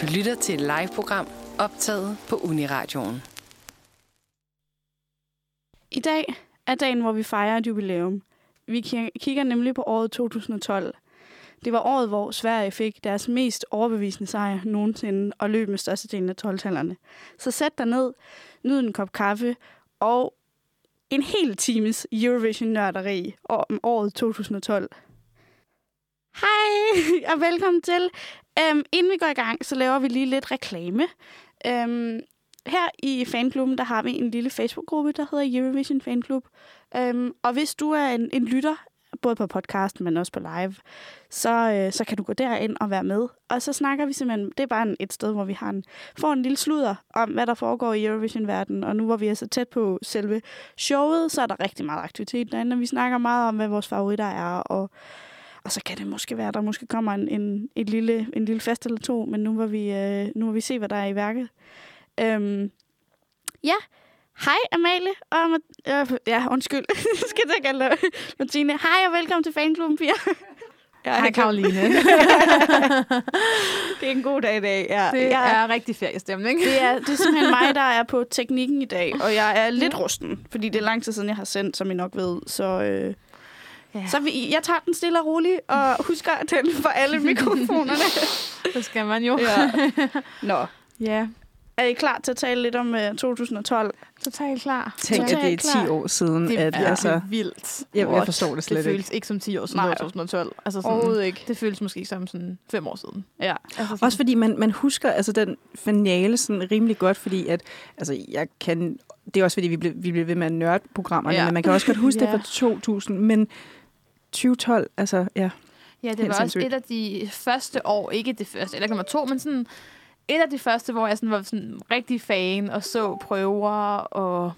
Du lytter til et live-program optaget på Uniradioen. I dag er dagen, hvor vi fejrer et jubilæum. Vi kigger nemlig på året 2012. Det var året, hvor Sverige fik deres mest overbevisende sejr nogensinde og løb med størstedelen af 12-tallerne. Så sæt dig ned, nyd en kop kaffe og en hel times Eurovision-nørderi om året 2012. Hej og velkommen til. Øhm, inden vi går i gang, så laver vi lige lidt reklame. Øhm, her i fanklubben, der har vi en lille Facebook-gruppe, der hedder Eurovision Fanklub. Øhm, og hvis du er en, en lytter, både på podcast, men også på live, så, øh, så kan du gå derind og være med. Og så snakker vi simpelthen, det er bare en, et sted, hvor vi har en, får en lille sludder om, hvad der foregår i Eurovision-verdenen. Og nu hvor vi er så tæt på selve showet, så er der rigtig meget aktivitet derinde, og vi snakker meget om, hvad vores favoritter er, og og så kan det måske være, at der måske kommer en, en, en, lille, en lille fest eller to, men nu må vi, øh, nu må vi se, hvad der er i værket. Øhm, ja, hej Amalie. Og, øh, ja, undskyld. Skal jeg kalde Martine. Hej og velkommen til Fanklubben 4. Ja, Hej Karoline. det er en god dag i dag. Ja. Det jeg, er rigtig feriestemning. det, er, det er simpelthen mig, der er på teknikken i dag, og jeg er lidt rusten, fordi det er lang tid siden, jeg har sendt, som I nok ved. Så, øh, Ja. Så vi, jeg tager den stille og roligt, og husker at tænde for alle mikrofonerne. det skal man jo. Ja. Nå. Ja. Er I klar til at tale lidt om uh, 2012? Totalt klar. Tænk, Totalt at det er 10 klar. år siden. Det, at, ja, altså, det er vildt. Jeg, jeg forstår det slet ikke. Det føles ikke som 10 år siden, Nej. 2012. Altså sådan, Overhovedet ikke. Det føles måske som sådan 5 år siden. Ja. Altså sådan. Også fordi man, man husker altså den finale sådan rimelig godt, fordi at, altså jeg kan, det er også fordi, vi blev, vi blev ved med at nørde programmerne, ja. men man kan også godt huske ja. det fra 2000, men 2012, altså ja. Ja, det var også et af de første år, ikke det første, eller nummer to, men sådan et af de første, hvor jeg sådan var sådan rigtig fan og så prøver og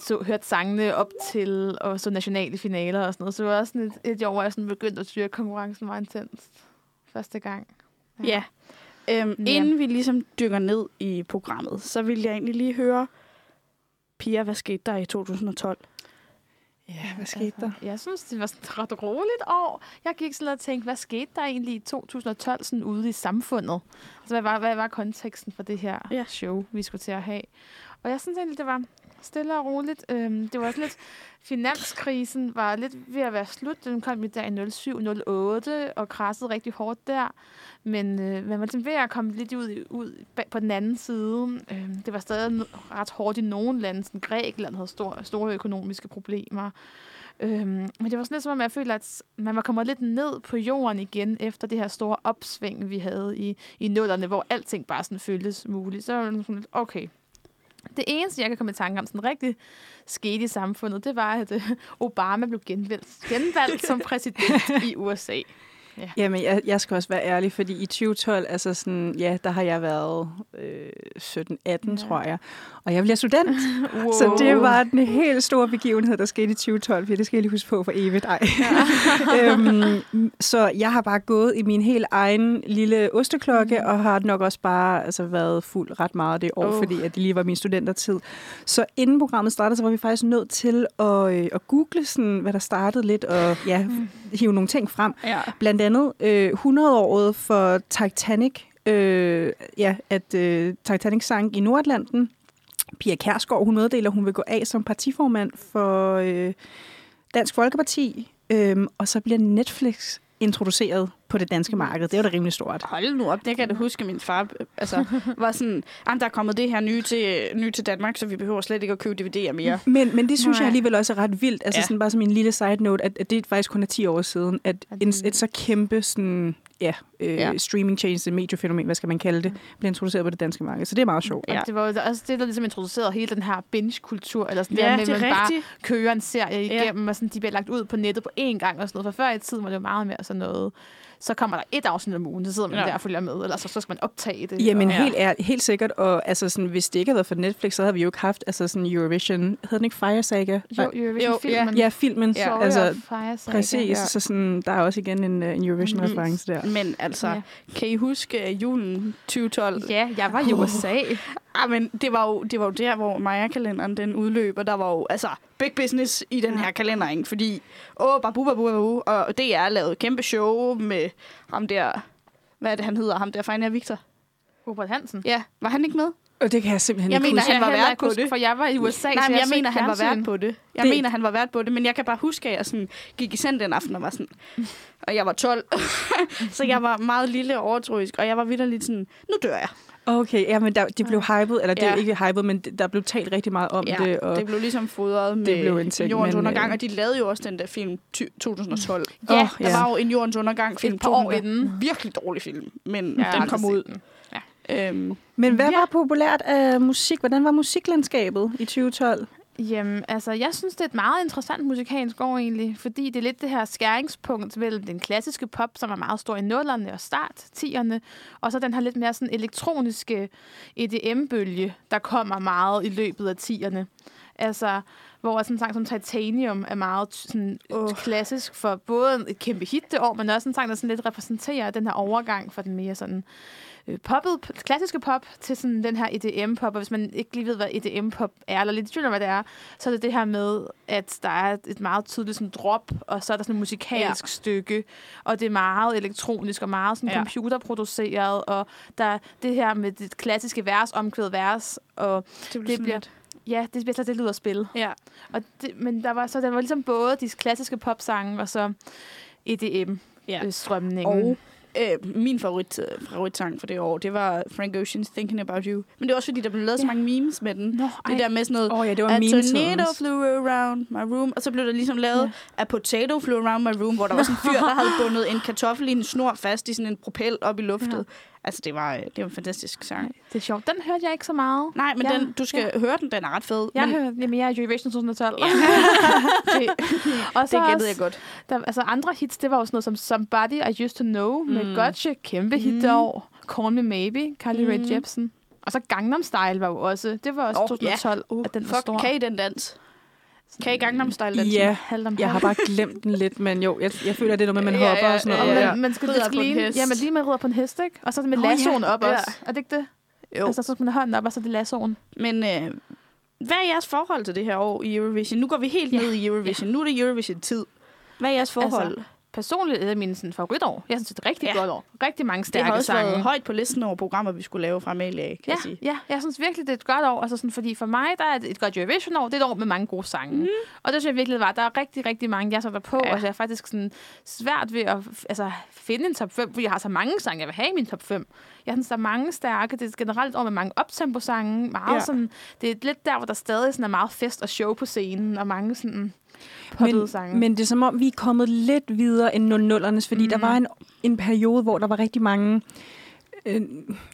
så hørte sangene op til og så nationale finaler og sådan noget. Så det var også sådan et, et år, hvor jeg sådan begyndte at styre konkurrencen meget intenst. Første gang. Ja. ja. Øhm, ja. Inden vi ligesom dykker ned i programmet, så vil jeg egentlig lige høre, Pia, hvad skete der i 2012? Ja, hvad skete altså, der? Jeg synes, det var et ret roligt år. Jeg gik sådan og tænkte, hvad skete der egentlig i 2012 sådan ude i samfundet? Altså, hvad var, hvad var konteksten for det her ja. show, vi skulle til at have? Og jeg synes egentlig, det var stille og roligt. Øhm, det var også lidt... Finanskrisen var lidt ved at være slut. Den kom i dag i 07-08 og krassede rigtig hårdt der. Men øh, man var ligesom ved at komme lidt ud, ud på den anden side. Øhm, det var stadig ret hårdt i nogle lande. Sådan Grækenland havde store, store økonomiske problemer. Øhm, men det var sådan lidt som om, jeg føler, at man var kommet lidt ned på jorden igen, efter det her store opsving, vi havde i, i nullerne, hvor alting bare sådan føltes muligt. Så var det sådan lidt, okay, det eneste, jeg kan komme i tanke om, sådan rigtig skete i samfundet, det var, at øh, Obama blev genvalgt, genvalgt som præsident i USA. Ja. Jamen, jeg, jeg skal også være ærlig, fordi i 2012, altså sådan, ja, der har jeg været øh, 17-18, ja. tror jeg. Og jeg bliver student. wow. Så det var den helt store begivenhed, der skete i 2012, for det skal jeg lige huske på for evigt. Ej. Ja. øhm, så jeg har bare gået i min helt egen lille osteklokke, mm. og har nok også bare altså, været fuld ret meget det år, oh. fordi at det lige var min studentertid. Så inden programmet startede, så var vi faktisk nødt til at, øh, at google, sådan, hvad der startede lidt, og ja, mm. hive nogle ting frem. Ja. Blandt andet øh, 100-året for Titanic, øh, ja, at øh, Titanic sank i Nordatlanten. Pia Kærsgaard, hun meddeler, hun vil gå af som partiformand for øh, Dansk Folkeparti. Øh, og så bliver Netflix introduceret på det danske marked. Det er jo da rimelig stort. Hold nu op, det kan jeg da huske, min far altså, var sådan, der er kommet det her nye til, nye til Danmark, så vi behøver slet ikke at købe DVD'er mere. Men, men det synes Nej. jeg alligevel også er ret vildt. Altså ja. sådan bare som en lille side note, at, at det faktisk kun er 10 år siden, at en, et så kæmpe sådan, ja, øh, ja. streaming change, mediefænomen, hvad skal man kalde det, blev introduceret på det danske marked. Så det er meget sjovt. Ja. Det var også det, der ligesom introducerede hele den her binge-kultur, eller sådan ja, der, med, at man bare kører en serie igennem, ja. og sådan, de bliver lagt ud på nettet på én gang og sådan noget. For før i tiden var det jo meget mere sådan noget så kommer der et afsnit om ugen, så sidder man ja. der og følger med, eller så, så skal man optage det. Jamen og, helt, er, helt sikkert, og altså, sådan, hvis det ikke havde været for Netflix, så havde vi jo ikke haft altså, sådan Eurovision, hedder den ikke Fire Saga? Jo, Eurovision-filmen. Ja, filmen. Ja. Altså, Fire Saga, præcis, ja. så sådan, der er også igen en, en Eurovision-reference der. Men altså, ja. kan I huske uh, julen 2012? Ja, jeg var i USA. Ah, men det var jo, det var jo der, hvor Maya-kalenderen den udløb, og der var jo altså big business i den her kalender, ikke? fordi åh, babu, babu, babu, og DR lavede kæmpe show med ham der, Hvad er det, han hedder? Ham der, Fejner Victor. Robert Hansen? Ja, var han ikke med? Og det kan jeg simpelthen jeg ikke mener, huske. han var heller vært på det. For jeg var i USA, Nej, så men jeg, jeg mener, han var vært på det. Jeg Det- mener, han var vært på det, men jeg kan bare huske, at jeg sådan gik i send den aften og var sådan... Og jeg var 12, så jeg var meget lille og overtroisk, og jeg var videre lidt sådan, nu dør jeg. Okay, ja, men der, de blev hypet, eller det er Ja. ikke hypet, men der blev talt rigtig meget om Ja, det. Og, det blev ligesom fodret med Det blev en ting, Jordens men, Undergang, øh, og de lavede jo også den der film ty- 2012. Ja, Åh, Der ja. var jo en Jordens Undergang-film Et par år 2000. inden. Virkelig dårlig film, men ja, den kom ud. den. Øhm, Men hvad Ja. var populært af musik? Hvordan var musiklandskabet i 2012? Jamen, altså, jeg synes, det er et meget interessant musikalsk år egentlig, fordi det er lidt det her skæringspunkt mellem den klassiske pop, som er meget stor i nullerne og start, tierne, og så den her lidt mere sådan elektroniske EDM-bølge, der kommer meget i løbet af tierne. Altså, hvor sådan en sang som Titanium er meget sådan, uh. klassisk for både et kæmpe hit det år, men også en sang, der sådan lidt repræsenterer den her overgang fra den mere sådan poppet, klassiske pop til sådan den her EDM-pop, og hvis man ikke lige ved, hvad EDM-pop er, eller lidt i tvivl om, hvad det er, så er det det her med, at der er et meget tydeligt sådan drop, og så er der sådan et musikalsk ja. stykke, og det er meget elektronisk og meget sådan Ja. computerproduceret, og der er det her med det klassiske vers, omkvædet vers, og det, blev det bliver, ja, det bliver så det lyder spil. Ja. Og det, men der var så der var ligesom både de klassiske popsange, og så EDM-strømningen. Ja. Og øh, min favorit, favoritsang for det år, det var Frank Ocean's Thinking About You. Men det er også fordi, der blev lavet så Ja. mange memes med den. Nå, Det der med sådan noget, oh, ja, det var A tornado flew around my room. Og så blev der ligesom lavet ja. A potato flew around my room, hvor der var sådan en fyr, der havde bundet en kartoffel i en snor fast i sådan en propel op i luftet. Ja. Altså, det var, øh, det var en fantastisk sang. Det er sjovt. Den hørte jeg ikke så meget. Nej, men Ja, den, du skal ja. høre den, den er ret fed. Jeg men hørte, jamen, jeg er Eurovision 2012. Ja. det, og så det gættede jeg godt. Der, altså andre hits, det var jo sådan noget som Somebody I Used to Know mm. med. Gotcha, kæmpe hit Mm. år. Call Me Maybe, Carly mm. Rae. Jepsen. Og så Gangnam Style var jo også, det var også Åh, 2012, Uh, at den var fuck, stor. kan I den dans? Kan I Gangnam Style dansen? Ja, Halvt om jeg har bare glemt den lidt, men jo, jeg, jeg føler, det er noget med, at man Ja, hopper ja, og sådan Og noget. ja, man, man skal, skal på en lige, hest. ja, men lige med ridder på en hest, ikke? Og så med Nå, lassoen ja. op Ja. også. Er det ikke det? Jo. Altså, så skal man have hånden op, og så er det lassoen. Men øh, hvad er jeres forhold til det her år i Eurovision? Nu går vi helt Ja. ned i Eurovision. Nu er det Eurovision-tid. Hvad er jeres forhold? Altså, Personligt er det min sådan, favoritår. Jeg synes, det er et rigtig Ja. godt år. Rigtig mange det stærke har også sange. været højt på listen over programmer, vi skulle lave fra Amalia, kan Ja, jeg sige. ja, jeg synes virkelig, det er et godt år. Altså sådan, fordi for mig, der er det et godt Eurovision-år. Det er et år med mange gode sange. Mm. Og det synes jeg virkelig var. Der er rigtig, rigtig mange, jeg sætter på. Ja. Og jeg er faktisk sådan svært ved at altså, finde en top 5, fordi jeg har så mange sange, jeg vil have i min top 5. Jeg synes, der er mange stærke. Det er generelt et år med mange optempo-sange. Meget ja. sådan, det er lidt der, hvor der stadig sådan er meget fest og show på scenen. Og mange sådan poppede sange. Men, men det er som om, vi er kommet lidt videre end 00'ernes, fordi mm. der var en, en periode, hvor der var rigtig mange... Øh,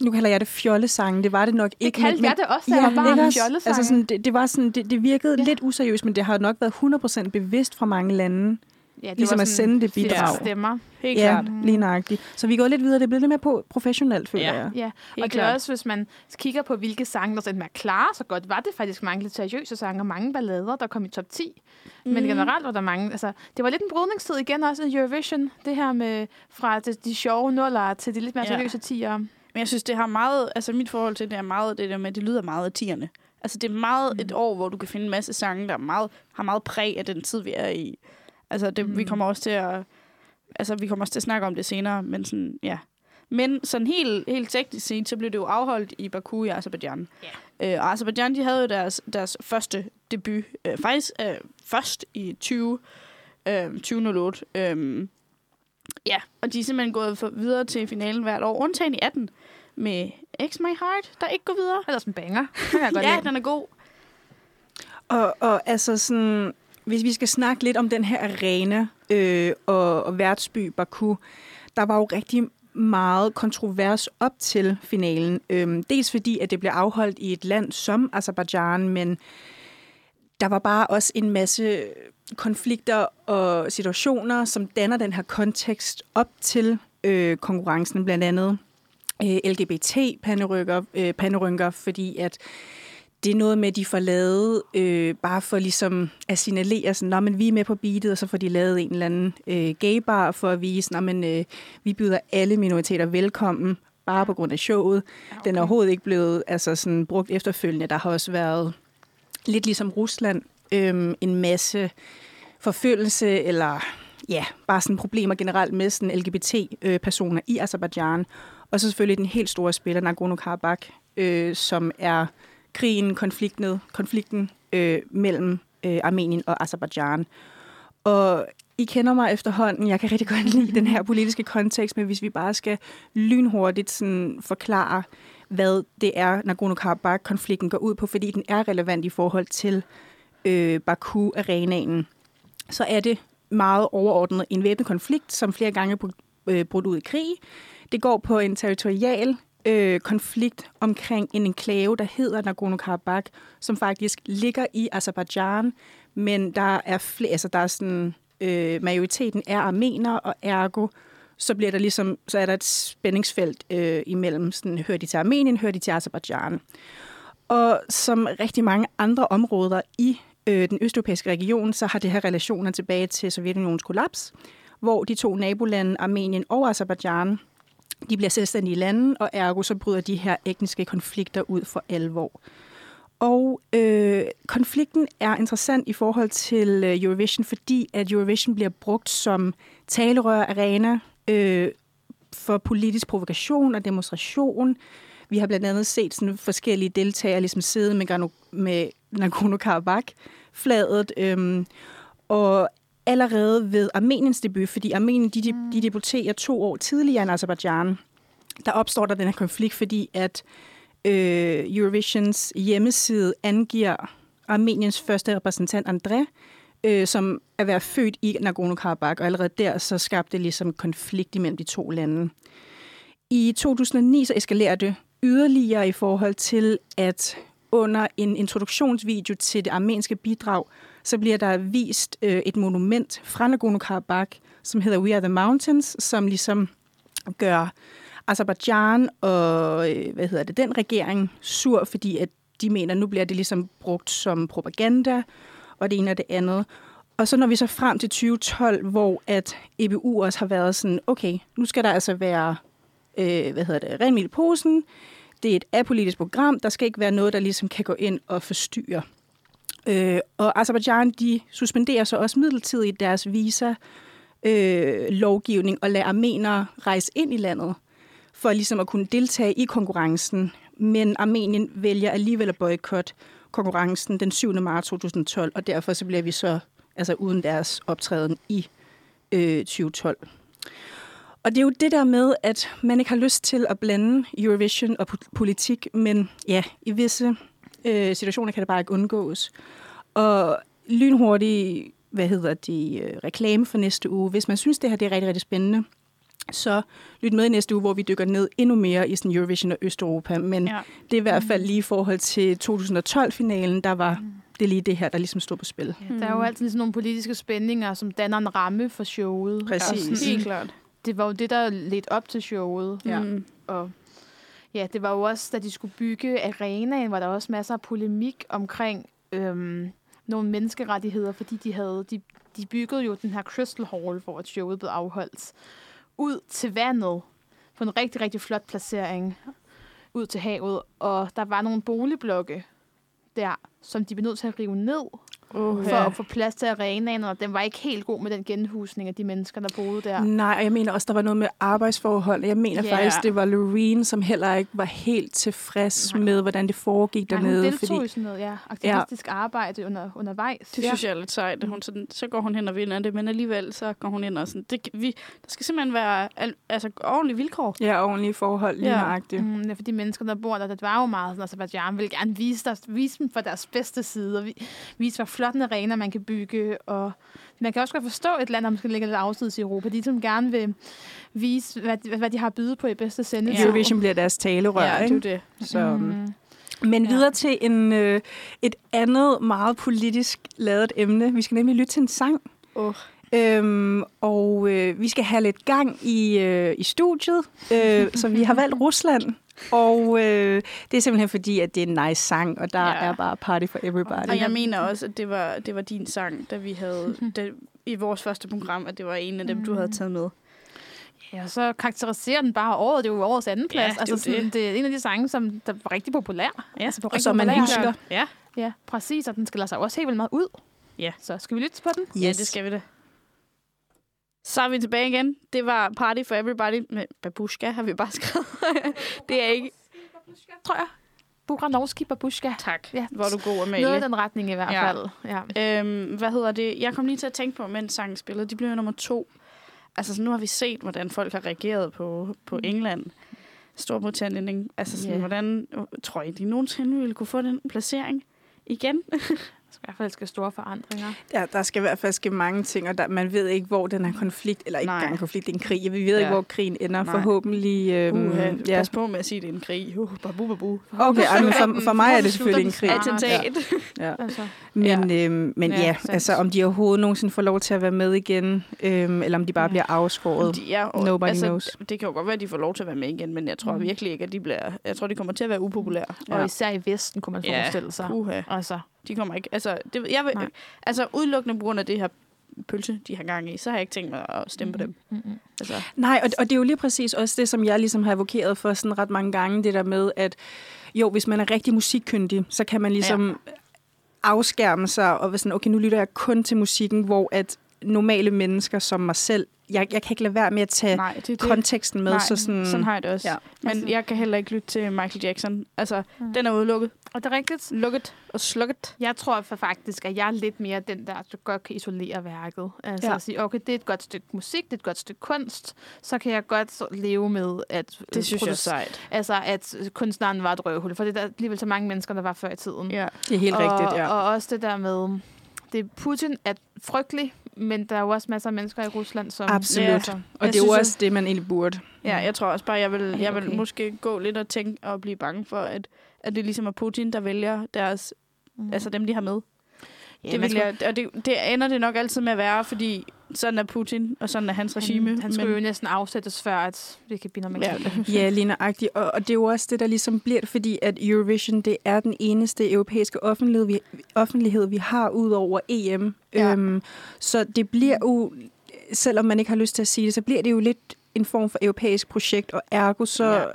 nu kalder jeg det fjollesange. Det var det nok det ikke. kaldte jeg det også, da jeg var barn. Fjollesange. Altså sådan, det, det, var sådan, det, det virkede Ja. ja. lidt useriøst, men det har nok været 100% bevidst fra mange lande. Ja, det ligesom var at sådan sende det bidrag. Stemmer. Helt ja, klart. lige nøjagtigt. Så vi gået lidt videre. Det er blevet lidt mere på professionelt, føler Ja. jeg. Ja, og Helt det er klart. også, hvis man kigger på, hvilke sange, der sådan er klare så godt, var det faktisk mange lidt seriøse sange, og mange ballader, der kom i top 10. Mm. Men generelt var der mange, altså, det var lidt en brydningstid igen også i Eurovision, det her med fra de, de sjove nuller til de lidt mere Ja. seriøse tiger. Men jeg synes, det har meget... Altså, mit forhold til det er meget det der med, at det lyder meget af tierne. Altså, det er meget mm. et år, hvor du kan finde en masse sange, der er meget, har meget præg af den tid, vi er i. Altså, det, mm. vi Mm. kommer også til at... Altså, vi kommer også til at snakke om det senere, men sådan, ja. Men sådan helt, helt teknisk set, så blev det jo afholdt i Baku i Azerbaijan. Yeah. Øh, og Azerbaijan, de havde jo deres, deres første debut, øh, faktisk øh, først i 20, øh, 2008. Øh, ja, og de er simpelthen gået for, videre til finalen hvert år, undtagen i 18 med X My Heart, der ikke går videre. Er også en banger. Det kan jeg godt Ja, lide. den er god. Og, og altså sådan, hvis vi skal snakke lidt om den her arena øh, og, og værtsby Baku, der var jo rigtig meget kontrovers op til finalen. Øhm, dels fordi, at det blev afholdt i et land som Azerbaijan, men der var bare også en masse konflikter og situationer, som danner den her kontekst op til øh, konkurrencen, blandt andet øh, LGBT-panderynker, øh, panderynker, fordi at det er noget med, at de får lavet, øh, bare for ligesom at signalere, sådan, men vi er med på beatet, og så får de lavet en eller anden øh, gaybar for at vise, at øh, vi byder alle minoriteter velkommen, bare på grund af showet. Okay. Den er overhovedet ikke blevet altså, sådan, brugt efterfølgende. Der har også været lidt ligesom Rusland, øh, en masse forfølgelse eller ja, bare sådan problemer generelt med sådan LGBT-personer i Azerbaijan. Og så selvfølgelig den helt store spiller, Nagorno-Karabakh, øh, som er krigen, konflikten, konflikten øh, mellem øh, Armenien og Azerbaijan. Og I kender mig efterhånden. Jeg kan rigtig godt lide den her politiske kontekst, men hvis vi bare skal lynhurtigt sådan forklare, hvad det er, Nagorno-Karabakh-konflikten går ud på, fordi den er relevant i forhold til øh, Baku-arenaen, så er det meget overordnet en væbnet konflikt, som flere gange er øh, brudt ud i krig. Det går på en territorial øh, konflikt omkring en enklave, der hedder Nagorno-Karabakh, som faktisk ligger i Azerbaijan, men der er flere, altså der er sådan, øh, majoriteten er armener, og ergo så bliver der ligesom, så er der et spændingsfelt øh, imellem, sådan, hører de til Armenien, hører de til Azerbaijan. Og som rigtig mange andre områder i øh, den østeuropæiske region, så har det her relationer tilbage til Sovjetunionens kollaps, hvor de to nabolande, Armenien og Azerbaijan, de bliver selvstændige lande, og ergo så bryder de her etniske konflikter ud for alvor. Og øh, konflikten er interessant i forhold til øh, Eurovision, fordi at Eurovision bliver brugt som talerør arena øh, for politisk provokation og demonstration. Vi har blandt andet set sådan forskellige deltagere ligesom sidde med, med Nagorno-Karabakh-flaget. Øh, og allerede ved Armeniens debut, fordi Armenien de, de, de debuterer to år tidligere end Azerbaijan, der opstår der den her konflikt, fordi at øh, Eurovisions hjemmeside angiver Armeniens første repræsentant, André, øh, som er været født i Nagorno-Karabakh, og allerede der så skabte det ligesom konflikt imellem de to lande. I 2009 så eskalerer det yderligere i forhold til, at under en introduktionsvideo til det armenske bidrag, så bliver der vist øh, et monument fra Nagorno-Karabakh, som hedder We Are the Mountains, som ligesom gør Azerbaijan og øh, hvad hedder det, den regering sur, fordi at de mener, at nu bliver det ligesom brugt som propaganda, og det ene og det andet. Og så når vi så frem til 2012, hvor at EBU også har været sådan, okay, nu skal der altså være, øh, hvad hedder det, ren posen, det er et apolitisk program, der skal ikke være noget, der ligesom kan gå ind og forstyrre. Øh, og Azerbaijan, de suspenderer så også midlertidigt deres visa øh, lovgivning og lader armenere rejse ind i landet for ligesom at kunne deltage i konkurrencen. Men Armenien vælger alligevel at boykotte konkurrencen den 7. marts 2012, og derfor så bliver vi så altså uden deres optræden i øh, 2012. Og det er jo det der med, at man ikke har lyst til at blande Eurovision og politik, men ja, i visse øh, situationer kan det bare ikke undgås. Og lynhurtigt, hvad hedder de, øh, reklame for næste uge. Hvis man synes, det her det er rigtig, rigtig spændende, så lyt med i næste uge, hvor vi dykker ned endnu mere i sådan Eurovision og Østeuropa. Men ja. det er i hvert fald lige i forhold til 2012-finalen, der var mm. det lige det her, der ligesom stod på spil. Ja, der er jo altid sådan nogle politiske spændinger, som danner en ramme for showet. Præcis. Ja, helt klart. Det var jo det, der ledte op til showet. Ja. Mm. Og ja, det var jo også, da de skulle bygge arenaen, var der også masser af polemik omkring øhm, nogle menneskerettigheder, fordi de havde de, de byggede jo den her Crystal Hall, hvor showet blev afholdt ud til vandet på en rigtig, rigtig flot placering ud til havet, og der var nogle boligblokke der, som de blev nødt til at rive ned, uh, for at få plads til arenaen, og den var ikke helt god med den genhusning af de mennesker, der boede der. Nej, og jeg mener også, der var noget med arbejdsforhold. Jeg mener yeah. faktisk, det var Loreen, som heller ikke var helt tilfreds Nej. med, hvordan det foregik Nej, dernede. hun deltog fordi... i sådan noget, ja, aktivistisk ja. arbejde under, undervejs. Det synes ja. jeg er lidt sejt. Hun sådan, så går hun hen og vinder det, men alligevel så går hun ind og sådan, det, vi, der skal simpelthen være al, altså, ordentlige vilkår. Ja, ordentlige forhold, lige ja. Mm, ja, for de mennesker, der bor der, det var jo meget sådan, altså, jeg vil gerne vise, der, vise dem fra deres bedste side, og vise, hvor flot en arena man kan bygge, og man kan også godt forstå et land, der måske ligger lidt afsides i Europa, de som gerne vil vise, hvad, hvad de har at byde på i bedste sende. Ja. Eurovision bliver deres talerør, ja, ikke? det er det. Så, mm. Men videre ja. til en, øh, et andet meget politisk lavet emne. Vi skal nemlig lytte til en sang. Oh. Øhm, og øh, vi skal have lidt gang i, øh, i studiet, øh, så vi har valgt Rusland. Og øh, det er simpelthen fordi, at det er en nice sang, og der ja. er bare party for everybody. Og jeg mener også, at det var, det var din sang, da vi havde det, i vores første program, at det var en af dem, du havde mm. taget med. Ja, så karakteriserer den bare året. Det er jo årets anden plads. Ja, altså, det, sådan, det. det er en af de sange, som der var rigtig populær. Ja, altså, på og som man husker. Ja. ja, præcis. Og den skal lade sig også helt vildt meget ud. Ja. Så skal vi lytte på den? Yes. Ja, det skal vi det. Så er vi tilbage igen. Det var Party for Everybody med Babushka, har vi bare skrevet. det er ikke... Tror jeg. Buranovski Babushka. Tak. Ja. Hvor du god, Amalie. Noget i den retning i hvert fald. Ja. Øhm, hvad hedder det? Jeg kom lige til at tænke på, mens sangen spillede. De blev jo nummer to. Altså, så nu har vi set, hvordan folk har reageret på, på mm. England. Storbritannien. Altså, sådan, yeah. hvordan tror I, de nogensinde ville kunne få den placering igen? i hvert fald ske store forandringer. Ja, der skal i hvert fald ske mange ting, og der, man ved ikke, hvor den her konflikt, eller ikke engang konflikt, det er en krig. Vi ved ja. ikke, hvor krigen ender. Nej. Forhåbentlig... Øhm, uh, ja. Pas på med at sige, at det er en krig. Uh, babu, babu. Okay, men for, for mig er det selvfølgelig en krig. Attentat. Ja. ja. Altså, men ja, øhm, men ja, ja altså om de overhovedet nogensinde får lov til at være med igen, øhm, eller om de bare ja. bliver afskåret. De, ja, og, Nobody altså, knows. Det kan jo godt være, at de får lov til at være med igen, men jeg tror mm. virkelig ikke, at de bliver... Jeg tror, de kommer til at være upopulære. Ja. Og især i Vesten, kunne man forestille sig. Uh, altså. De kommer ikke... Altså, det, jeg vil, altså udelukkende på grund af det her pølse, de har gang i, så har jeg ikke tænkt mig at stemme på dem. Mm-hmm. Altså. Nej, og, og det er jo lige præcis også det, som jeg ligesom har advokeret for sådan ret mange gange, det der med, at jo, hvis man er rigtig musikkyndig, så kan man ligesom ja. afskærme sig, og sådan, okay, nu lytter jeg kun til musikken, hvor at normale mennesker som mig selv jeg, jeg kan ikke lade være med at tage Nej, det, det. konteksten med. Nej, så sådan, sådan har jeg det også. Ja. Men altså. jeg kan heller ikke lytte til Michael Jackson. Altså, mm. den er udelukket. Og det er rigtigt. Lukket og slukket. Jeg tror for faktisk, at jeg er lidt mere den der, der godt kan isolere værket. Altså ja. at sige, okay, det er et godt stykke musik, det er et godt stykke kunst. Så kan jeg godt leve med, at... Det synes jeg er sejt. Altså, at kunstneren var et røvhul. For det er alligevel så mange mennesker, der var før i tiden. Ja, det er helt og, rigtigt, ja. Og også det der med... Det Putin er frygtelig, men der er jo også masser af mennesker i Rusland, som... Absolut. Ja, altså, og det er jo også det, man egentlig burde. Ja, jeg tror også bare, jeg vil, jeg vil okay. måske gå lidt og tænke og blive bange for, at, at det ligesom er Putin, der vælger deres, mm. altså dem, de har med. Ja, det, vil jeg, og det, det ender det nok altid med at være, fordi sådan er Putin, og sådan er hans regime. Han, han skulle men... jo næsten afsættes før, at det kan blive normalt. Ja, ja lige nøjagtigt. Og, og det er jo også det, der ligesom bliver fordi at Eurovision, det er den eneste europæiske offentlighed, vi, offentlighed, vi har ud over EM. Ja. Øhm, så det bliver jo, selvom man ikke har lyst til at sige det, så bliver det jo lidt en form for europæisk projekt, og ergo så... Ja.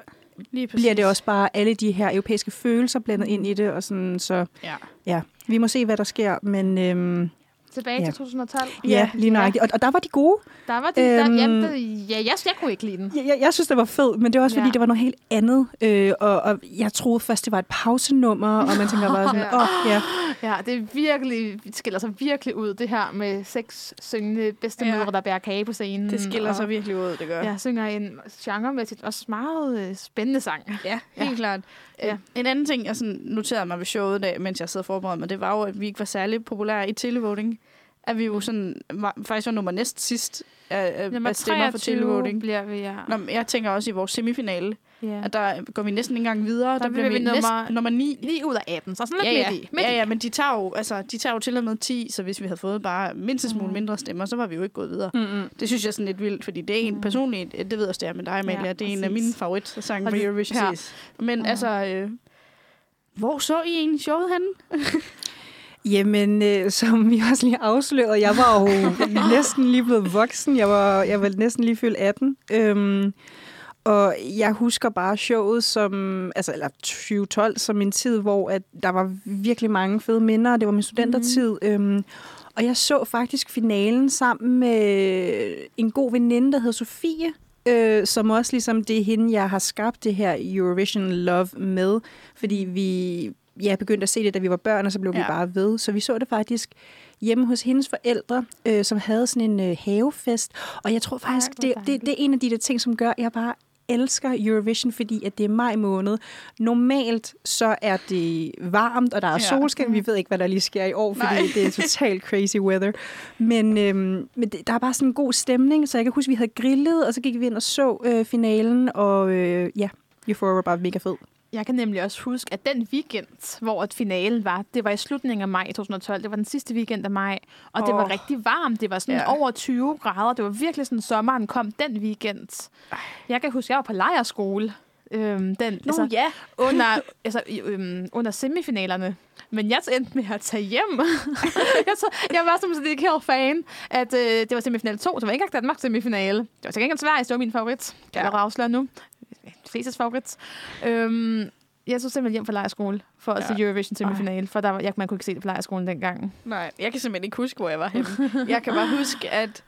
Lige bliver det også bare alle de her europæiske følelser blandet ind i det, og sådan, så ja. ja. Vi må se, hvad der sker, men... Øhm, Tilbage ja. til 2012? Ja, lige nøjagtigt. Ja. Og, og der var de gode. Der var de, øhm, der, jamen, ja, jeg, jeg kunne ikke lide den. Jeg, jeg, jeg synes, det var fedt, men det var også, fordi ja. det var noget helt andet. Øh, og, og jeg troede først, det var et pausenummer, og man tænker bare sådan, åh, oh, ja. Ja, det er virkelig, det skiller sig virkelig ud, det her med seks syngende bedstemødre, ja. der bærer kage på scenen. Det skiller og, sig virkelig ud, det gør. Ja, synger en genremæssigt også meget øh, spændende sang. Ja, helt ja. klart. Ja. En anden ting, jeg sådan noterede mig ved showet, da, mens jeg sad forberedt mig, det var jo, at vi ikke var særlig populære i televoting at vi jo sådan, var, faktisk var nummer næst sidst af, af stemmer for televoting. bliver vi, ja. Nå, jeg tænker også i vores semifinale, yeah. at der går vi næsten ikke engang videre. Der, der bliver vi, vi nummer, næst, nummer 9. 9 ud af 18, så sådan lidt ja, ja. i. Midt ja, ja, men de tager, jo, altså, de tager jo til og med 10, så hvis vi havde fået bare mindst smule mm. mindre stemmer, så var vi jo ikke gået videre. Mm-hmm. Det synes jeg er sådan lidt vildt, fordi det er en mm. personligt, det ved jeg det er med dig, Amalia, ja, det er præcis. en af mine favoritsange på Eurovision. Men mm. altså, øh, hvor så I egentlig showet henne? Jamen, øh, som vi også lige afslørede, jeg var jo næsten lige blevet voksen. Jeg var, jeg var næsten lige fyldt 18. Øhm, og jeg husker bare showet som, altså, eller 2012 som en tid, hvor at der var virkelig mange fede minder. Det var min studentertid. Mm. Øhm, og jeg så faktisk finalen sammen med en god veninde, der hed Sofie, øh, som også ligesom det er hende, jeg har skabt det her Eurovision Love med. Fordi vi ja, begyndte at se det, da vi var børn, og så blev ja. vi bare ved. Så vi så det faktisk hjemme hos hendes forældre, øh, som havde sådan en øh, havefest. Og jeg tror faktisk, Ej, det, det, det er en af de der ting, som gør, at jeg bare elsker Eurovision, fordi at det er maj måned. Normalt så er det varmt, og der er ja. solskin. Vi ved ikke, hvad der lige sker i år, fordi Nej. det er totalt crazy weather. Men, øhm, men det, der er bare sådan en god stemning, så jeg kan huske, at vi havde grillet, og så gik vi ind og så øh, finalen, og øh, ja, Euphoria var bare mega fed. Jeg kan nemlig også huske, at den weekend, hvor et finalen var, det var i slutningen af maj 2012. Det var den sidste weekend af maj, og oh. det var rigtig varmt. Det var sådan ja. over 20 grader. Det var virkelig sådan, sommeren kom den weekend. Jeg kan huske, jeg var på lejerskole. Øhm, den, Nå, altså, ja. under, altså, øhm, under semifinalerne. Men jeg endte med at tage hjem. jeg, så, jeg var som sådan en fan, at øh, det var semifinal 2, så var ikke engang Danmarks semifinale. Det var ikke engang Sverige, det var min favorit. Kan ja. jeg afsløre nu flestes favorit. Øhm, jeg tog simpelthen hjem fra lejerskole for at ja. se Eurovision semifinale, for der var, jeg, man kunne ikke se det på lejerskolen dengang. Nej, jeg kan simpelthen ikke huske, hvor jeg var henne. jeg kan bare huske, at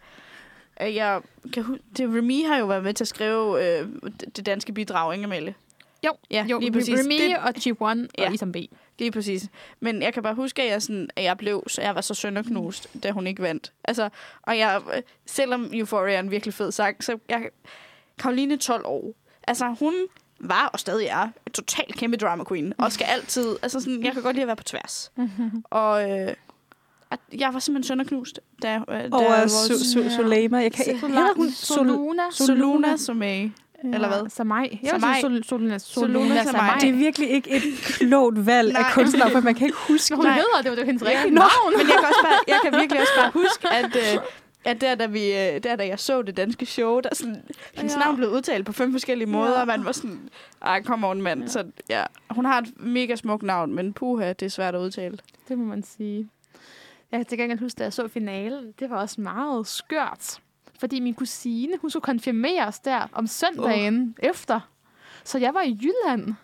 jeg kan hu- det, Remy har jo været med til at skrive øh, det danske bidrag, ikke Amalie? Jo, Ja, jo lige præcis. Remy Det- og G1 Ja. og Isam B. Lige præcis. Men jeg kan bare huske, at jeg, sådan, at jeg blev, så jeg var så sønderknust, da hun ikke vandt. Altså, og jeg, selvom Euphoria er en virkelig fed sang, så jeg, Karoline 12 år, altså hun var og stadig er et totalt kæmpe drama queen, og skal altid, altså sådan, jeg kan godt lide at være på tværs. og øh, at jeg var simpelthen sønderknust, da, øh, da Over vores Su- Su- Sulema. Jeg kan ikke... Hedder hun Soluna. Soluna Somay, eller hvad? Samai. Jeg Samai. sige Soluna. Soluna Soluna Samai. Det er virkelig ikke et klogt valg af Nej. kunstnere, for man kan ikke huske Hun Nej. hedder, det var var hendes rigtige navn. men jeg kan, også bare, jeg kan virkelig også bare huske, at, øh, at der, da, vi, øh, der, da jeg så det danske show, der sådan, hendes Ja. navn blev udtalt på fem forskellige måder, Ja. og man var sådan, ej, kom on, mand. Ja. Så ja, hun har et mega smukt navn, men puha, det er svært at udtale. Det må man sige. Jeg kan til gengæld huske, da jeg så finalen, det var også meget skørt. Fordi min kusine, hun skulle konfirmeres der om søndagen oh. efter. Så jeg var i Jylland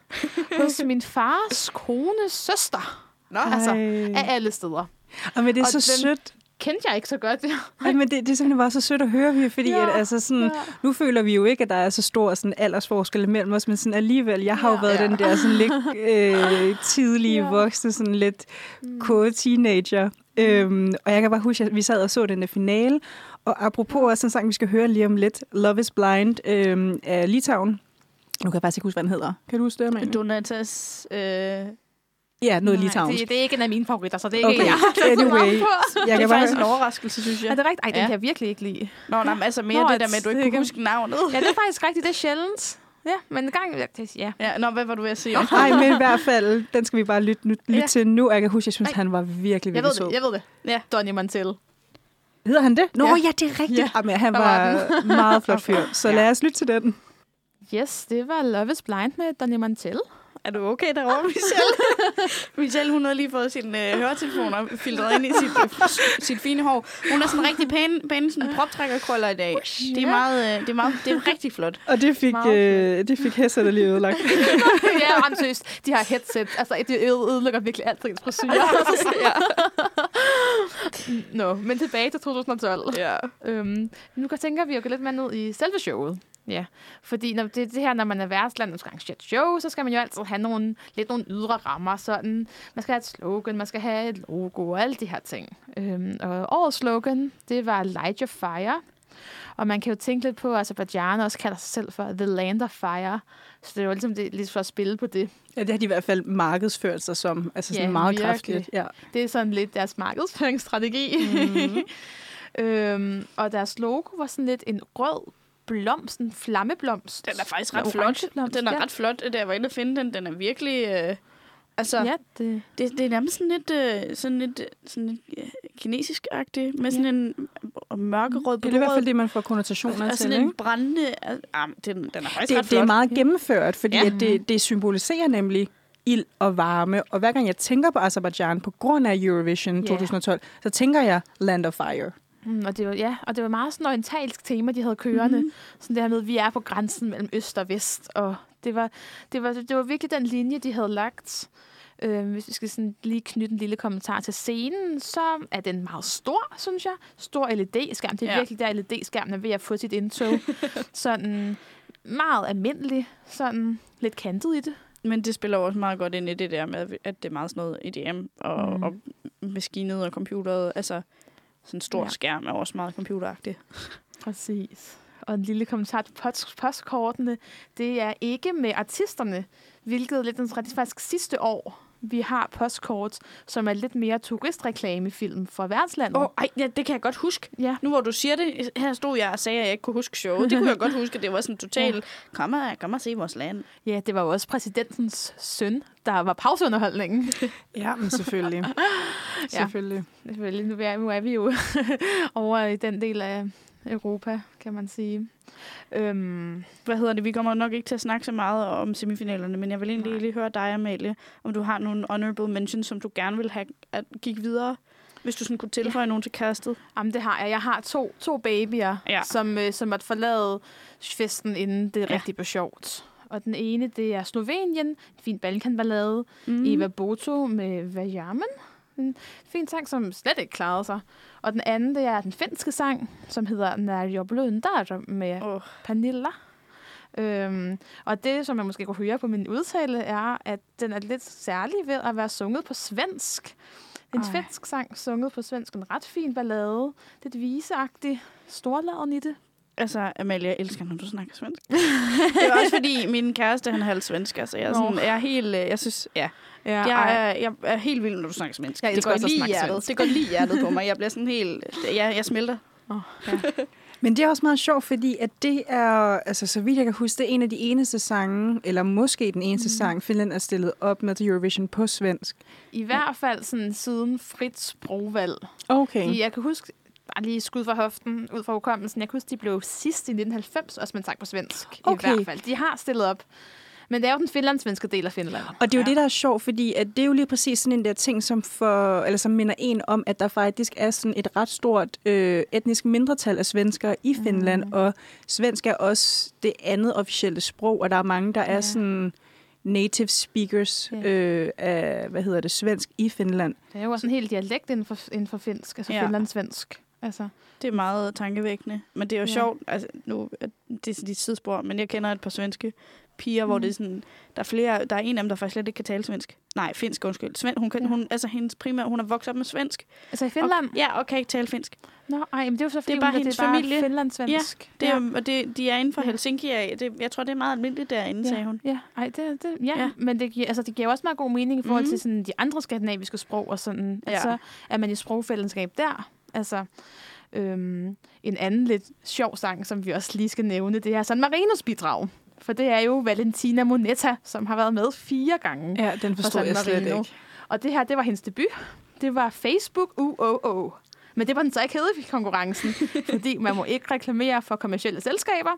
hos min fars kones søster. Nå, Altså. Af alle steder. Og men det er Og så den- sødt. Kendte jeg ikke så godt. Ej, men det, det er simpelthen bare så sødt at høre, vi, fordi Ja, at, altså sådan, ja. nu føler vi jo ikke, at der er så stor sådan, aldersforskel mellem os, men sådan alligevel, jeg har jo Ja. været Ja. den der sådan lidt øh, tidlige Ja. voksne, sådan lidt kode teenager. Øhm, og jeg kan bare huske, at vi sad og så den der finale, og apropos også sådan en sang, vi skal høre lige om lidt, Love is Blind øhm, af Litauen. Nu kan jeg faktisk ikke huske, hvad den hedder. Kan du huske det, Amalie? Donatas... Øh, Ja, noget Nej, Litauen. det, det er ikke en af mine favoritter, så det er Okay, ikke jeg. anyway. det Jeg er kan faktisk en bare... overraskelse, synes jeg. Er det rigtigt? Ej, den Ja. kan jeg virkelig ikke lide. Nå, nej, men altså mere Nå, det der med, at du ikke kunne huske navnet. Ja, det er faktisk rigtigt. Det er sjældent. Ja, men en gang... ja, det- Ja. Ja, nå, hvad var du ved at sige? Nej, men i hvert fald, den skal vi bare lytte, lytte, Ja. til nu. Jeg kan huske, jeg synes, Ej. han var virkelig, Jeg virkelig ved sød. det, jeg ved det. Ja. Donny Mantel. Hedder han det? Nå, Ja. ja, det er rigtigt. Ja. Ja. Jamen, han var var meget flot fyr. Så lad os lytte til den. Yes, det var Love is Blind med Donny Mantel. Er du okay derovre, Michelle? Michelle, hun har lige fået sine øh, høretelefoner filtreret ind i sit, øh, sit fine hår. Hun er sådan rigtig pæne, pæne sådan proptrækkerkrøller i dag. Det er meget, øh, det er meget, det er rigtig flot. Og det fik, øh, det fik Hesse der lige ødelagt. ja, seriøst, de har headset. Altså, det ødelægger virkelig alt ens frisyr. ja. Nå, men tilbage til 2012. ja. Øhm, nu kan tænke, at vi jo gå lidt mere ned i selve showet. Ja, fordi når det, det her, når man er værtsland og skal arrangere et show, så skal man jo altid have nogle, lidt nogle ydre rammer. Sådan. Man skal have et slogan, man skal have et logo og alle de her ting. Øhm, og årets slogan, det var Light Your Fire. Og man kan jo tænke lidt på, at Azerbaijan også kalder sig selv for The Land of Fire. Så det er jo ligesom det, lidt for at spille på det. Ja, det har de i hvert fald markedsført sig som. Altså sådan Ja, meget virkelig. kraftigt. Ja. Det er sådan lidt deres markedsføringsstrategi. Mm-hmm. øhm, og deres logo var sådan lidt en rød blomst, en flammeblomst. Den er faktisk ret flot. Den er ja. ret flot, da jeg var inde og finde den. Den er virkelig... Øh, altså, Ja, det, det, det er nærmest sådan lidt, øh, sådan lidt, øh, sådan lidt ja, kinesisk-agtigt, med sådan en øh, mørkerød Det er i hvert fald det, man får konnotationer Altså til. sådan Ikke? en brændende... Øh, ah, den, den er faktisk ret Det, det flot. er meget gennemført, fordi Ja. ja. at det, det symboliserer nemlig ild og varme. Og hver gang jeg tænker på Azerbaijan på grund af Eurovision Ja. 2012, så tænker jeg Land of Fire. Mm, og det var, ja, og det var meget sådan orientalsk tema, de havde kørende. Mm-hmm. Sådan det her med, at vi er på grænsen mellem øst og vest. Og det var, det var, det var virkelig den linje, de havde lagt. Øh, hvis vi skal sådan lige knytte en lille kommentar til scenen, så er den meget stor, synes jeg. Stor LED-skærm. Det er Ja. virkelig der LED-skærmen er ved at få sit indtog. sådan meget almindelig. Sådan lidt kantet i det. Men det spiller også meget godt ind i det der med, at det er meget sådan noget EDM og, Mm. mm. og maskinet og computeret. Altså, sådan en stor Ja. skærm er også meget computeragtig. Præcis. Og en lille kommentar til post- postkortene. Det er ikke med artisterne, hvilket lidt faktisk sidste år, vi har postkort, som er lidt mere turistreklamefilm fra værtslandet. Åh, oh, ej, ja, det kan jeg godt huske. Ja. Nu hvor du siger det, her stod jeg og sagde, at jeg ikke kunne huske showet. Det kunne jeg godt huske, det var sådan totalt, ja. kom, og, kom og se vores land. ja, det var jo også præsidentens søn, der var pauseunderholdningen. Ja, men selvfølgelig. Ja. selvfølgelig. Selvfølgelig, nu er, nu er vi jo over i den del af Europa, kan man sige. Øhm, Hvad hedder det? Vi kommer nok ikke til at snakke så meget om semifinalerne, men jeg vil egentlig Nej. lige høre dig, Amalie, om du har nogle honorable mentions, som du gerne vil have at gik videre, hvis du sådan kunne tilføje ja. nogen til kastet. Jamen, det har jeg. Jeg har to, to babyer, Ja. som, øh, som måtte forlade festen, inden det Ja. rigtig blev sjovt. Og den ene, det er Slovenien, en fin Balkan-ballade. Mm. Mm. Eva Boto med Vajamen. En fin sang, som slet ikke klarede sig. Og den anden, det er den finske sang, som hedder När jag blundar med oh. Pernilla. Øhm, og det, som jeg måske kunne høre på min udtale, er, at den er lidt særlig ved at være sunget på svensk. En Ej. svensk sang, sunget på svensk. En ret fin ballade. Lidt viseagtig. Storladen i det. Altså, Amalie, jeg elsker, når du snakker svensk. det er også fordi, min kæreste, han er halvt svensk, altså jeg er, sådan, jeg er helt, øh, jeg synes, ja. ja jeg, er, jeg er helt vild, når du snakker svensk. Ja, det, går lige hjertet. det går lige hjertet på mig. Jeg bliver sådan helt, ja, jeg smelter. Oh, ja. Men det er også meget sjovt, fordi at det er, altså så vidt jeg kan huske, det er en af de eneste sange, eller måske den eneste mm. sang, Finland er stillet op med til Eurovision på svensk. I hvert fald sådan siden frit sprogvalg. Okay. Jeg kan huske, bare lige skud fra hoften, ud fra hukommelsen. Jeg kan huske, de blev sidst i 1990, også en sang på svensk. Okay. I hvert fald. De har stillet op. Men det er jo den finlandssvenske del af Finland. Og det er jo ja. det, der er sjovt, fordi at det er jo lige præcis sådan en der ting, som, for, eller som minder en om, at der faktisk er sådan et ret stort øh, etnisk mindretal af svenskere i Finland, mm. og svensk er også det andet officielle sprog, og der er mange, der ja. er sådan native speakers ja. øh, af, hvad hedder det, svensk i Finland. Det er jo også en hel dialekt inden for, inden for finsk, altså ja. finlandssvensk. Altså. Det er meget tankevækkende. Men det er jo ja. sjovt, altså nu, det er sådan et sidespor, men jeg kender et par svenske piger, mm. hvor det er sådan, der er flere, der er en af dem, der faktisk slet ikke kan tale svensk. Nej, finsk, undskyld. Sven, hun, kan, ja. hun, altså hendes primære, hun er vokset op med svensk. Altså i Finland? Og, ja, og kan ikke tale finsk. Nå, ej, men det er jo så fordi, det er bare hun, hendes det er familie. finlandssvensk. Ja, det er, ja. og det, de er inden for ja. Helsinki af. Det, jeg tror, det er meget almindeligt derinde, ja. sagde hun. Ja, ej, det, det, ja. ja. men det giver, altså, det giver også meget god mening i forhold mm. til sådan, de andre skandinaviske sprog og sådan. Ja. Altså, er man i sprogfællesskab der. Altså, øhm, en anden lidt sjov sang, som vi også lige skal nævne, det er San Marinos bidrag. For det er jo Valentina Monetta, som har været med fire gange. Ja, den forstår jeg slet ikke. Og det her, det var hendes debut. Det var Facebook UOO. Men det var den så ikke i konkurrencen, fordi man må ikke reklamere for kommersielle selskaber.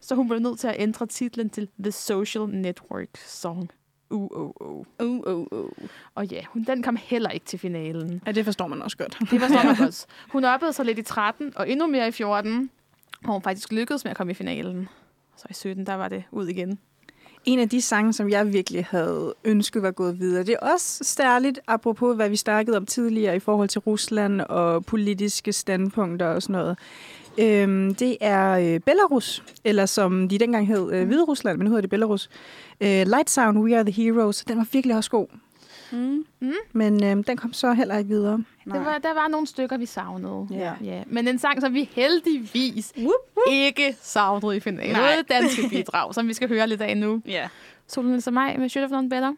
Så hun blev nødt til at ændre titlen til The Social Network Song. UOO. UOO. Og ja, hun, den kom heller ikke til finalen. Ja, det forstår man også godt. Det forstår man godt. Hun oppede sig lidt i 13, og endnu mere i 14, hvor hun faktisk lykkedes med at komme i finalen. Så i 17, der var det ud igen. En af de sange, som jeg virkelig havde ønsket var gået videre, det er også særligt apropos, hvad vi snakkede om tidligere i forhold til Rusland og politiske standpunkter og sådan noget. Øhm, det er øh, Belarus, eller som de dengang hed øh, Hvide Rusland, men nu hedder det Belarus. Øh, Light Sound, We Are The Heroes, den var virkelig også god. Mm. Mm. Men øh, den kom så heller ikke videre. Det var, der var nogle stykker, vi savnede. Ja. ja. Men en sang, som vi heldigvis whoop, whoop. ikke savnede i finalen. Nej. Det danske bidrag, som vi skal høre lidt af nu. Ja. Solen er mig med Should Have Known Better.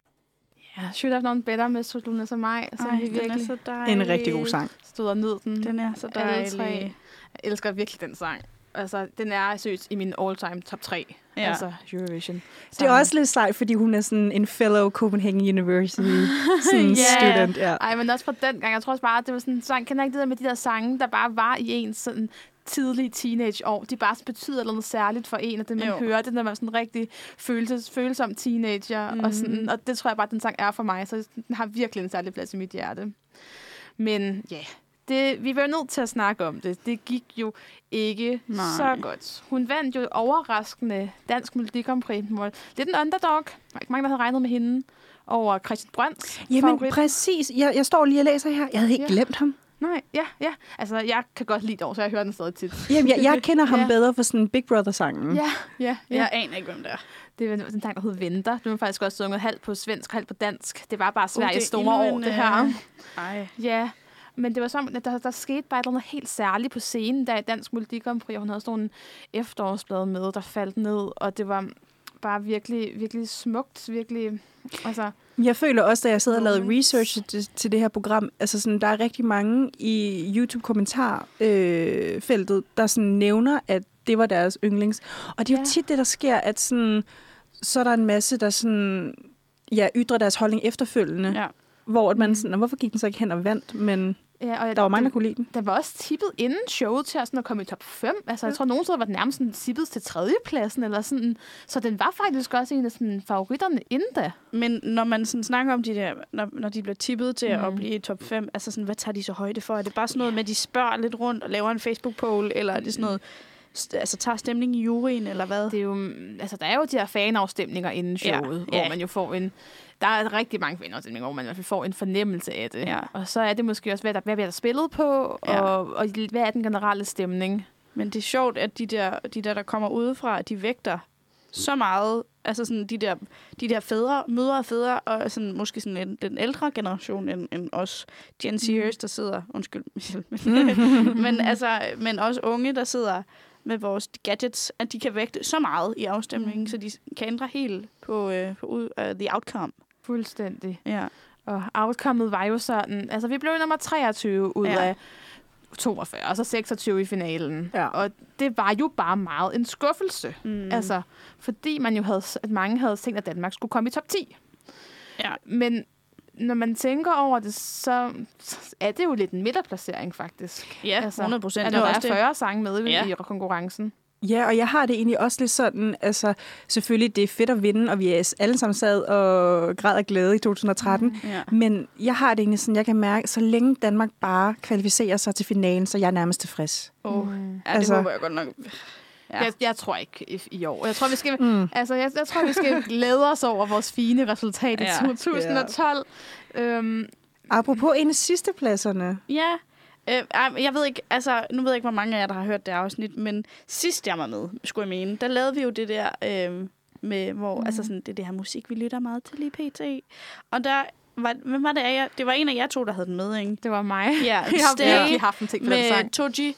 Ja, Should Have Known Better med Solen er mig. Som Ej, vi virkelig den er så dejlig. En rigtig god sang. Stod og nød den. Den er så dejlig. Jeg elsker virkelig den sang. Altså, den er seriøst i min all-time top 3. Ja. Altså Eurovision. Det er også lidt sejt, fordi hun er sådan en fellow Copenhagen University sådan yeah. student. Ja. Ej, men også fra den gang. Jeg tror også bare, at det var sådan en sang. Kan ikke det der med de der sange, der bare var i en sådan tidlige teenageår, de bare betyder noget særligt for en, og det man jo. hører, det når man er sådan rigtig følelses, følsom teenager, mm. og, sådan, mhm. og det tror jeg bare, at den sang er for mig, så den har virkelig en særlig plads i mit hjerte. Men ja, det, vi var nødt til at snakke om det. Det gik jo ikke Nej. så godt. Hun vandt jo overraskende Dansk Melodi Grand Prix. Lidt en underdog. Der var ikke mange, der havde regnet med hende over Christian Brønds Jamen favorit. præcis. Jeg, jeg står lige og læser her. Jeg havde ikke ja. glemt ham. Nej, ja, ja. Altså, jeg kan godt lide det så jeg hører den stadig tit. Jamen, jeg, jeg kender ham ja. bedre for sådan Big Brother-sangen. Ja, ja, ja. Jeg aner ikke, hvem det er. Det er en sang, der hedder Venter. Du har faktisk også sunget halvt på svensk, halvt på dansk. Det var bare Sveriges uh, store år, det her. Øh, ej. Ja, men det var som, at der, der skete bare noget helt særligt på scenen, i Dansk Melodi Grand Prix, hun havde sådan en efterårsblad med, der faldt ned, og det var bare virkelig, virkelig smukt, virkelig, altså... Jeg føler også, da jeg sidder og lavede research til, til det her program, altså sådan, der er rigtig mange i YouTube-kommentarfeltet, øh, der sådan nævner, at det var deres yndlings. Og det er jo ja. tit det, der sker, at sådan, så er der en masse, der sådan, ja, ytrer deres holdning efterfølgende. Ja. Hvor at man mm. sådan, hvorfor gik den så ikke hen og vandt? Men Ja, og der var mange, der kunne lide den. Den var også tippet inden showet til at, sådan at komme i top 5. Altså, ja. jeg tror, nogen steder var den nærmest sådan, tippet til tredjepladsen. Eller sådan. Så den var faktisk også en af sådan, favoritterne inden da. Men når man sådan snakker om de der, når, når de bliver tippet til mm. at blive i top 5, altså sådan, hvad tager de så højde for? Er det bare sådan noget ja. med, at de spørger lidt rundt og laver en Facebook-poll, eller er det sådan noget altså, tager stemning i juryen, eller hvad? Det er jo, altså, der er jo de her fanafstemninger inden showet, ja. hvor ja. man jo får en... Der er rigtig mange fanafstemninger, hvor man i hvert fald får en fornemmelse af det. Ja. Og så er det måske også, hvad der, hvad bliver der spillet på, ja. og, og hvad er den generelle stemning. Men det er sjovt, at de der, de der, der kommer udefra, de vægter så meget, altså sådan de der, de der fædre, mødre og fædre, og sådan, måske sådan en, den ældre generation end, end os Gen Z'ers, mm. der sidder, undskyld men, men, altså, men også unge, der sidder med vores gadgets, at de kan vægte så meget i afstemningen, mm. så de kan ændre helt på, uh, på uh, the outcome. Fuldstændig. Ja. Og outcomeet var jo sådan, altså vi blev nummer 23 ud ja. af 42, og så 26 i finalen. Ja. Og det var jo bare meget en skuffelse. Mm. Altså, fordi man jo havde, at mange havde tænkt, at Danmark skulle komme i top 10. Ja. Men når man tænker over det, så er det jo lidt en midterplacering, faktisk. Ja, altså, 100 procent. At der er 40 sange med ja. i konkurrencen. Ja, og jeg har det egentlig også lidt sådan, altså selvfølgelig det er fedt at vinde, og vi er alle sammen sad og græd af glæde i 2013, mm, yeah. men jeg har det egentlig sådan, jeg kan mærke, så længe Danmark bare kvalificerer sig til finalen, så jeg er nærmest tilfreds. Oh. Mm. Ja, det altså, håber jeg godt nok. Ja. Jeg, jeg tror ikke i, i år. Jeg tror, vi skal, mm. altså, jeg, jeg tror, vi skal glæde os over vores fine resultat ja. i 2012. Ja. Øhm, Apropos en af sidste pladserne. Ja, Øh, jeg ved ikke, altså, nu ved jeg ikke, hvor mange af jer, der har hørt det afsnit, men sidst jeg var med, skulle jeg mene, der lavede vi jo det der øh, med, hvor, mm. altså sådan, det, det her musik, vi lytter meget til i PT. Og der var, hvem var det af jer? Det var en af jer to, der havde den med, ikke? Det var mig. Ja, jeg har virkelig haft en ting med den sang. Toji.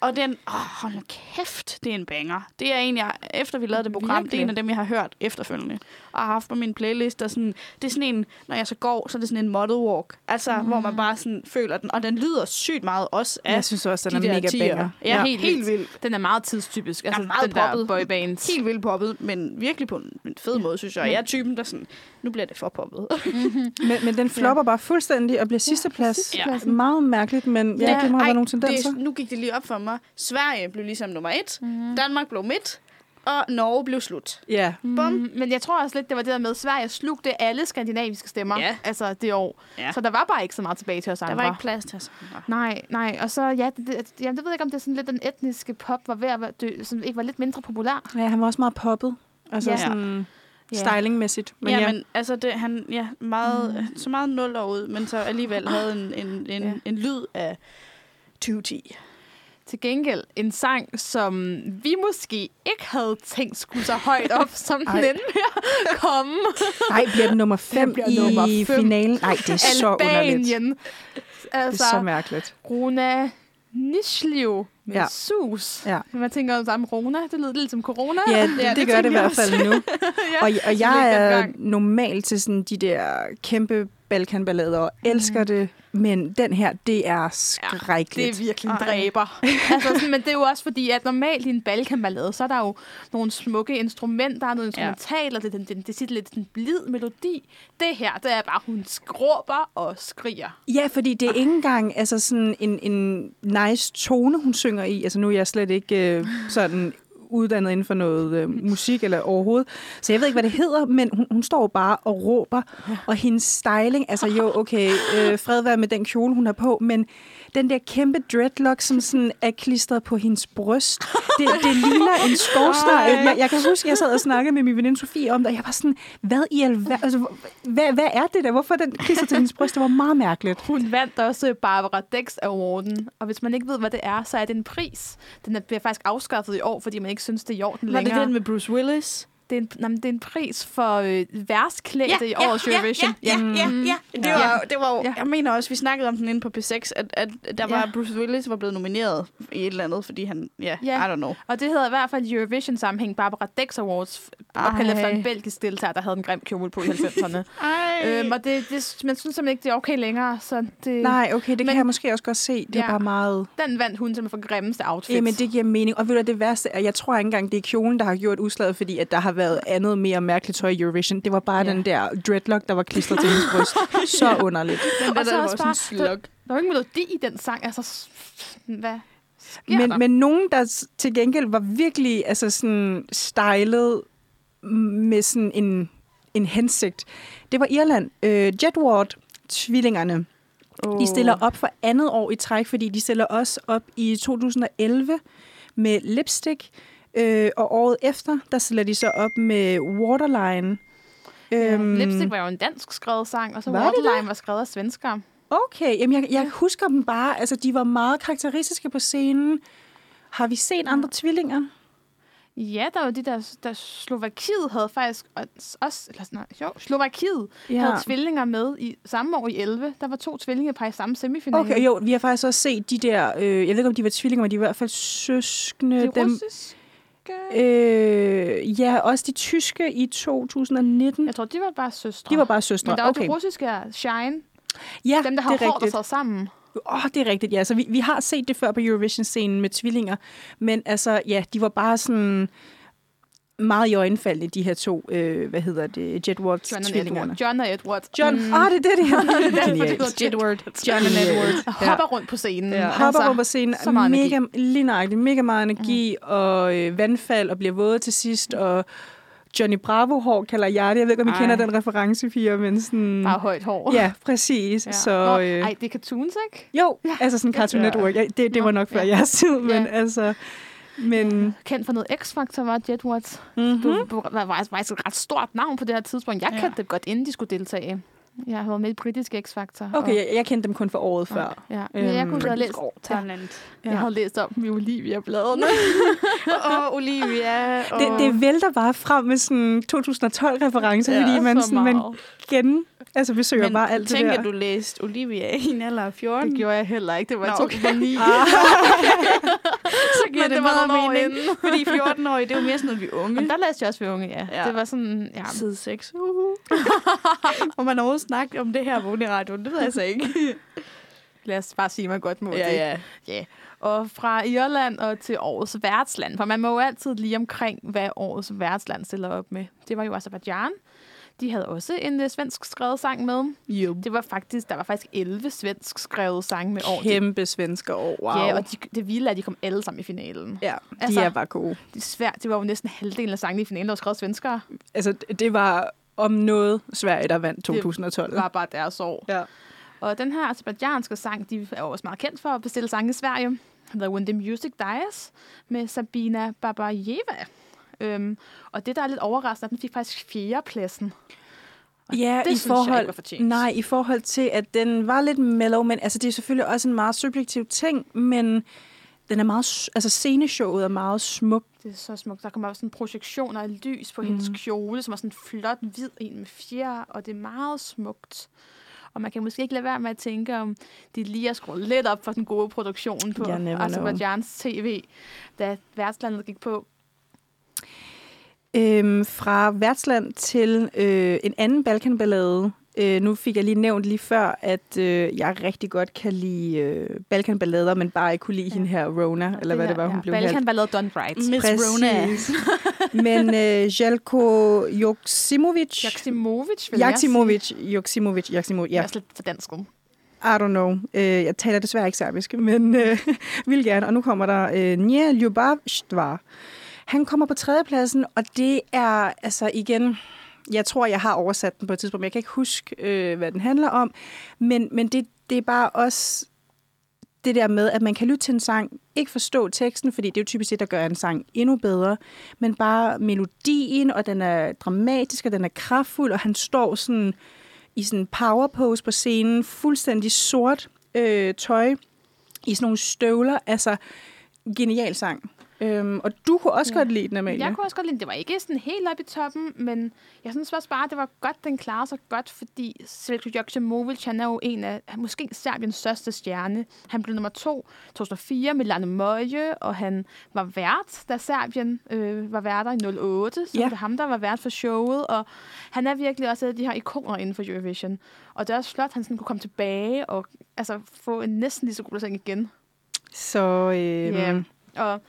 Og den, åh, hold nu kæft, det er en banger. Det er en, jeg, efter vi lavede det program, Virkelig? det er en af dem, jeg har hørt efterfølgende. Og har haft på min playlist. Og sådan, det er sådan en, når jeg så går, så er det sådan en model walk. Altså, mm. hvor man bare sådan føler den. Og den lyder sygt meget også af Jeg synes også, den de er mega tiger. banger. Ja, ja, helt, helt vildt. Den er meget tidstypisk. Altså, meget den poppet. der boybands. Helt vildt poppet, men virkelig på en fed ja. måde, synes jeg. Jeg er typen, der sådan, nu bliver det for poppet. mm-hmm. men, men den flopper ja. bare fuldstændig og bliver sidste plads. Ja. Meget mærkeligt, men ja, det må have været nogle tendenser. Det, nu gik det lige op for mig. Sverige blev ligesom nummer et. Mm. Danmark blev midt og Norge blev slut. Ja. Yeah. Mm, men jeg tror også lidt, det var det der med, at Sverige slugte alle skandinaviske stemmer yeah. altså det år. Yeah. Så der var bare ikke så meget tilbage til os andre. Der var ikke plads til os andre. Nej, nej. Og så, ja, det, det, jeg ved ikke, om det er sådan lidt den etniske pop, var ved at dø, som ikke var lidt mindre populær. Ja, han var også meget poppet. Altså yeah. sådan... Yeah. stylingmæssigt. Men ja, ja, men altså det, han ja, meget, mm. så meget nul ud, men så alligevel havde en, en, en, yeah. en lyd af 2010. Til gengæld en sang, som vi måske ikke havde tænkt skulle så højt op, som den endte med at komme. Nej, bliver den nummer 5 i nummer fem. finalen? Nej, det er så underligt. Altså, det er så mærkeligt. Runa Nishliv med ja. sus. Ja. Man tænker om samme Rona. Det lyder lidt som corona. Ja, det, ja, det, det gør det i hvert fald nu. ja, og, og jeg er normalt til sådan de der kæmpe Balkanballader og mm. elsker det, men den her, det er skrækkeligt. Ja, det er virkelig en dræber. altså, sådan, men det er jo også fordi, at normalt i en Balkanballade, så er der jo nogle smukke instrumenter, noget instrumental, og det, det, det, det er lidt en blid melodi. Det her, det er bare, hun skråber og skriger. Ja, fordi det er ikke engang altså sådan en, en nice tone, hun synger i. Altså nu er jeg slet ikke øh, sådan uddannet inden for noget øh, musik eller overhovedet. Så jeg ved ikke, hvad det hedder, men hun, hun står bare og råber. Og hendes styling, altså jo, okay, øh, fred være med den kjole, hun har på, men den der kæmpe dreadlock, som sådan er klistret på hendes bryst. Det, det ligner en skovsnegl. Jeg, jeg kan huske, at jeg sad og snakkede med min veninde Sofie om det, og jeg var sådan, hvad i alver... Altså, hvad, hvad er det der? Hvorfor den klistret til hendes bryst? Det var meget mærkeligt. Hun vandt også Barbara Dex Awarden, og hvis man ikke ved, hvad det er, så er det en pris. Den bliver faktisk afskaffet i år, fordi man ikke synes, det er i orden længere. Var det den med Bruce Willis? Det er en, nej, det er en pris for øh, værst klædte ja, i årets ja, Eurovision. Ja, ja, ja, ja, ja. Det var, det var jo, ja. jeg mener også, vi snakkede om den inde på P6, at, at der var ja. Bruce Willis var blevet nomineret i et eller andet, fordi han, ja, yeah, I don't know. Og det hedder i hvert fald Eurovision-sammenhæng Barbara Dex Awards, opkaldt efter en belgisk deltager, der havde en grim kjole på i 90'erne. øhm, og det, det, man synes simpelthen ikke, det er okay længere. Så det, Nej, okay, det men, kan jeg måske også godt se. Det er bare meget... Den vandt hun simpelthen for grimmeste outfit. Jamen, det giver mening. Og ved du, det værste er, jeg tror ikke engang, det er kjolen, der har gjort udslaget, fordi at der har været andet mere mærkeligt tøj i Eurovision. Det var bare ja. den der dreadlock, der var klistret til hendes bryst. Så ja. underligt. Den der, og så der, også bare, sådan der, der var ikke melodi i den sang. Altså, hvad men, men nogen, der til gengæld var virkelig altså sådan stylet med sådan en, en hensigt, det var Irland. Øh, Jedward, tvillingerne, oh. de stiller op for andet år i træk, fordi de stiller også op i 2011 med Lipstick. Øh, og året efter, der stiller de så op med Waterline. Ja, øhm, Lipstick var jo en dansk skrevet sang, og så var Waterline var skrevet af svensker. Okay, jamen jeg, jeg husker dem bare. Altså, de var meget karakteristiske på scenen. Har vi set andre tvillinger? Ja, der var de der, der Slovakiet havde faktisk også, eller sådan, jo, Slovakiet ja. havde tvillinger med i samme år i 11. Der var to tvillinger i samme semifinale. Okay, jo, vi har faktisk også set de der, øh, jeg ved ikke om de var tvillinger, men de var i hvert fald søskende. Det dem, Øh, ja, også de tyske i 2019. Jeg tror, de var bare søstre. De var bare søstre, Men der var okay. de russiske Shine. Ja, Dem, der har hårdt og sammen. Åh, oh, det er rigtigt, ja. Så vi, vi har set det før på Eurovision-scenen med tvillinger. Men altså, ja, de var bare sådan meget i øjenfaldende, de her to, øh, hvad hedder det, Jedward-tvillingerne. John og Edward. John, mm. ah, det er det, det. Genialt. Jedward. John og Edward. Ja. Hopper rundt på scenen. Ja. Hopper altså, rundt på scenen. Så meget mega, energi. Lige nøjagtigt, mega meget energi, mm. og øh, vandfald, og bliver våde til sidst, og Johnny Bravo-hår kalder jeg det. Jeg ved ikke, om I ej. kender den reference, Fia, men sådan... Bare højt hår. Ja, præcis. Ja. Så, Nå, øh... Ej, det er cartoons, ikke? Jo, ja. altså sådan Cartoon ja. Network. Ja, det, det var nok før ja. jeres tid, men ja. altså... Men... Kendt for noget X-Factor var Jetwatch. Mm-hmm. Du, du var, var faktisk et ret stort navn på det her tidspunkt. Jeg ja. kendte det godt, inden de skulle deltage. Jeg har været med i britisk X-Factor. Okay, og... jeg, jeg kendte dem kun for året før. Ja, ja. Øhm, jeg kunne have læst talent. Ja. Jeg havde læst om dem i Olivia-bladene. og Olivia. Og... Det, det vælter bare frem med sådan 2012-referencer, ja, fordi man, sådan, man gen Altså, vi søger Men bare alt det der. du læste Olivia i en alder af 14? Det gjorde jeg heller ikke. Det var Nå, 2009. Okay. så giver Men det, det meget mening. Inden. Fordi 14 år, det er jo mere sådan noget, vi er unge. Men der læste jeg også, vi unge, ja. ja. Det var sådan... Ja. Side 6. Uh-huh. Må man overhovedet snakke om det her på radioen? Det ved jeg så ikke. Lad os bare sige, man godt må ja, det. Ja. ja. Og fra Irland og til årets værtsland. For man må jo altid lige omkring, hvad årets værtsland stiller op med. Det var jo Azerbaijan. De havde også en uh, svensk skrevet sang med. Jo. Det var faktisk, der var faktisk 11 svensk skrevet sange med år. Kæmpe svenske år, wow. Ja, og de, det vilde er, at de kom alle sammen i finalen. Ja, de altså, er bare gode. Det er svært. Det var jo næsten halvdelen af sangene i finalen, der var skrevet svenskere. Altså, det var om noget Sverige, der vandt 2012. Det var bare deres år. Ja. Og den her azerbaijanske sang, de er også meget kendt for at bestille sange i Sverige. The When the Music Dies med Sabina Babayeva. Øhm, og det, der er lidt overraskende, at den fik faktisk fjerdepladsen. Og ja, det i forhold, jeg Nej, i forhold til, at den var lidt mellow, men altså, det er selvfølgelig også en meget subjektiv ting, men den er meget, altså sceneshowet er meget smuk. Det er så smukt. Der kommer også sådan projektioner af lys på mm. hendes kjole, som er sådan flot hvid en med fjer, og det er meget smukt. Og man kan måske ikke lade være med at tænke, om de lige har skruet lidt op for den gode produktion på Azerbaijan's TV, da værtslandet gik på. Øhm, fra værtsland til øh, en anden Balkanballade. Øh, nu fik jeg lige nævnt lige før, at øh, jeg rigtig godt kan lide øh, Balkanballader, men bare ikke kunne lide ja. hende her, Rona, eller hvad det var, hun ja. blev Balkanballade done right. Miss Rona. men øh, Jelko Joksimovic... Joksimovic, vil Joksimovic, Joksimovic, Joksimovic, ja. Jeg er slet for dansk. I don't know. Øh, jeg taler desværre ikke serbisk, men øh, vil gerne. Og nu kommer der øh, Nje Ljubavštvar. Han kommer på tredjepladsen, og det er altså igen... Jeg tror, jeg har oversat den på et tidspunkt, men jeg kan ikke huske, øh, hvad den handler om. Men, men det, det er bare også det der med, at man kan lytte til en sang, ikke forstå teksten, fordi det er jo typisk det, der gør en sang endnu bedre, men bare melodien, og den er dramatisk, og den er kraftfuld, og han står sådan i sådan en power pose på scenen, fuldstændig sort øh, tøj, i sådan nogle støvler. Altså, genial sang. Øhm, og du kunne også ja. godt lide den, Amalie. Jeg kunne også godt lide den. Det var ikke sådan helt oppe i toppen, men jeg synes også bare, at det var godt, den klarede sig godt, fordi Svetko Joksimovic, han er jo en af, måske Serbiens største stjerne. Han blev nummer to 2004 med Lane Møje, og han var vært, da Serbien øh, var værter i 08. Så ja. det var ham, der var vært for showet, og han er virkelig også af de her ikoner inden for Eurovision. Og det er også flot, at han sådan kunne komme tilbage og altså, få en næsten lige så god sang igen. Så, øh... Ja, og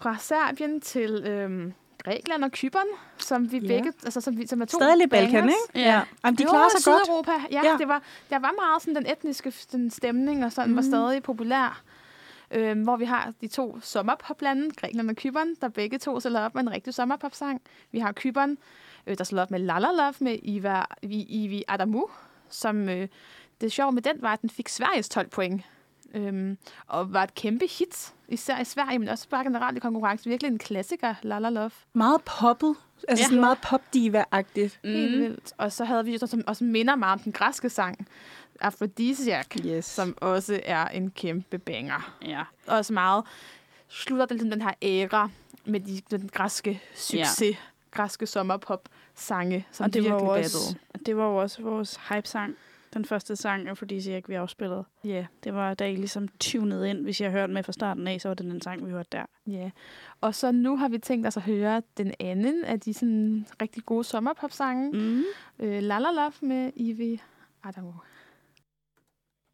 fra Serbien til øhm, Grækenland og Kypern, som vi ja. begge, altså som, vi, som er to Stadig lidt Balkan, ikke? Ja. ja. Jamen, de klarer sig godt. Europa. Ja, ja, det var, der var meget sådan den etniske den stemning, og sådan mm. var stadig populær. Øhm, hvor vi har de to sommerpoplande, Grækenland og Kypern, der begge to sætter op med en rigtig sommerpopsang. Vi har Kypern, øh, der sætter op med Lala Love med Iva, Ivi Adamu, som øh, det sjove med den var, at den fik Sveriges 12 point Øhm, og var et kæmpe hit, især i Sverige, men også bare generelt i konkurrence. Virkelig en klassiker, La La Love. Meget poppet. Altså ja. sådan meget pop-diva-agtigt. Mm. Helt vildt. Og så havde vi jo som også minder meget om den græske sang, Aphrodisiac, yes. som også er en kæmpe banger. Ja. Også meget slutter det ligesom den her æra med de, den græske succes, ja. græske sommerpop-sange, som og det virkelig var også, Det var jo også vores hype-sang. Den første sang, Aphrodisiac, vi afspillede. Ja. Yeah. Det var da I ligesom tunede ind. Hvis jeg hørte med fra starten af, så var det den sang, vi hørte der. Ja. Yeah. Og så nu har vi tænkt os at høre den anden af de sådan rigtig gode sommerpop-sange. Mm. Øh, La La Love med Ivy Adamo.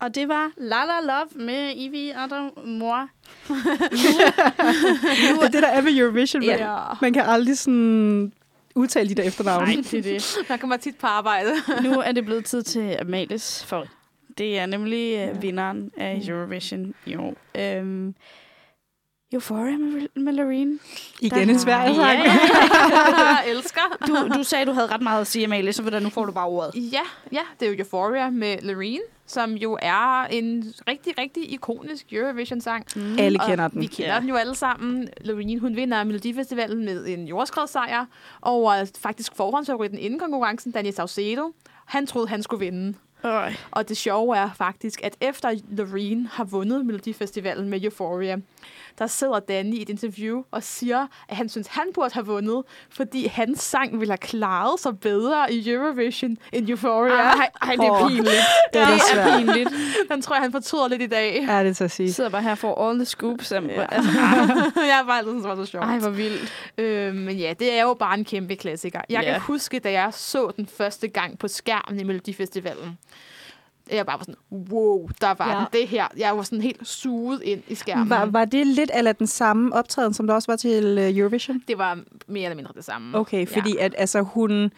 Og det var La La Love med Ivy Adamo. det er det, der er ved Eurovision. Ja. Man kan aldrig sådan udtale de der efternavne. Nej, det er det. Jeg kommer tit på arbejde. nu er det blevet tid til Amalies for. Det er nemlig ja. vinderen af Eurovision i år. Øhm, Euphoria med, med Loreen. Igen en svær sang. Ja, jeg elsker. Du, du sagde, du havde ret meget at sige, Amalie, så nu får du bare ordet. Ja, ja, det er jo Euphoria med Loreen, som jo er en rigtig, rigtig ikonisk Eurovision-sang. Mm. Alle kender og den. Vi kender ja. den jo alle sammen. Loreen, hun vinder Melodifestivalen med en jordskredssejr over faktisk forhåndsfavoritten inden konkurrencen, Daniel Saucedo. Han troede, han skulle vinde. Øj. Og det sjove er faktisk, at efter Loreen har vundet Melodifestivalen med Euphoria, der sidder Danny i et interview og siger, at han synes, han burde have vundet, fordi hans sang ville have klaret sig bedre i Eurovision end Euphoria. Ej, ej det er pinligt. det er, det er pinligt. Den tror jeg, han fortryder lidt i dag. Ja, det er så sige. Sidder bare her for all the scoops. Ja. altså, jeg bare altid det var så sjovt. Ej, hvor vildt. Øh, men ja, det er jo bare en kæmpe klassiker. Jeg yeah. kan huske, da jeg så den første gang på skærmen i Melodifestivalen jeg bare var sådan, wow, der var ja. den, det her. Jeg var sådan helt suget ind i skærmen. Var, var det lidt eller den samme optræden, som der også var til øh, Eurovision? Det var mere eller mindre det samme. Okay, fordi ja. at altså, hun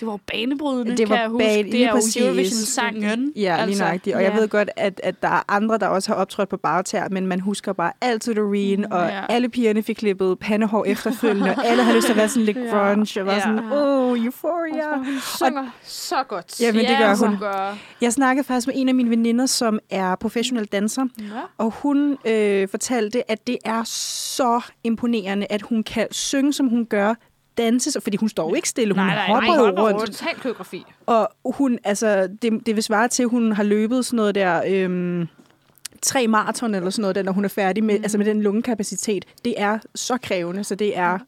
det var banebrydende, det var kan jeg huske. Bane, det er jo Eurovision-sangen. Ja, lige altså, nøjagtigt. Og ja. jeg ved godt, at, at der er andre, der også har optrådt på bagtær, men man husker bare altid Doreen, mm, og ja. alle pigerne fik klippet pandehår efterfølgende, og alle har lyst til at være sådan lidt grunge, og var ja. sådan, oh, euphoria. Og hun synger og, så godt. Jamen, det gør hun. Gør. Jeg snakkede faktisk med en af mine veninder, som er professionel danser, ja. og hun øh, fortalte, at det er så imponerende, at hun kan synge, som hun gør, danse, fordi hun står jo ikke stille, hun nej, nej, hopper rundt. rundt. Total koreografi. Og hun, altså, det, det vil svare til, at hun har løbet sådan noget der... Øhm, tre maraton eller sådan noget, når hun er færdig med, mm. altså med den lungekapacitet. Det er så krævende, så det er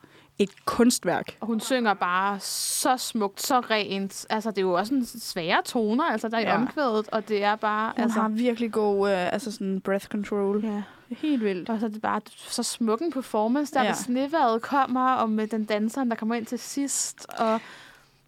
et kunstværk. Og hun synger bare så smukt, så rent. Altså, det er jo også en svære toner, altså, der er ja. i omkvædet, og det er bare... Hun altså, har virkelig god uh, altså sådan breath control. Ja. Helt vildt. Og så er det bare så smuk en performance, der ja. sneværet kommer, og med den danseren, der kommer ind til sidst, og...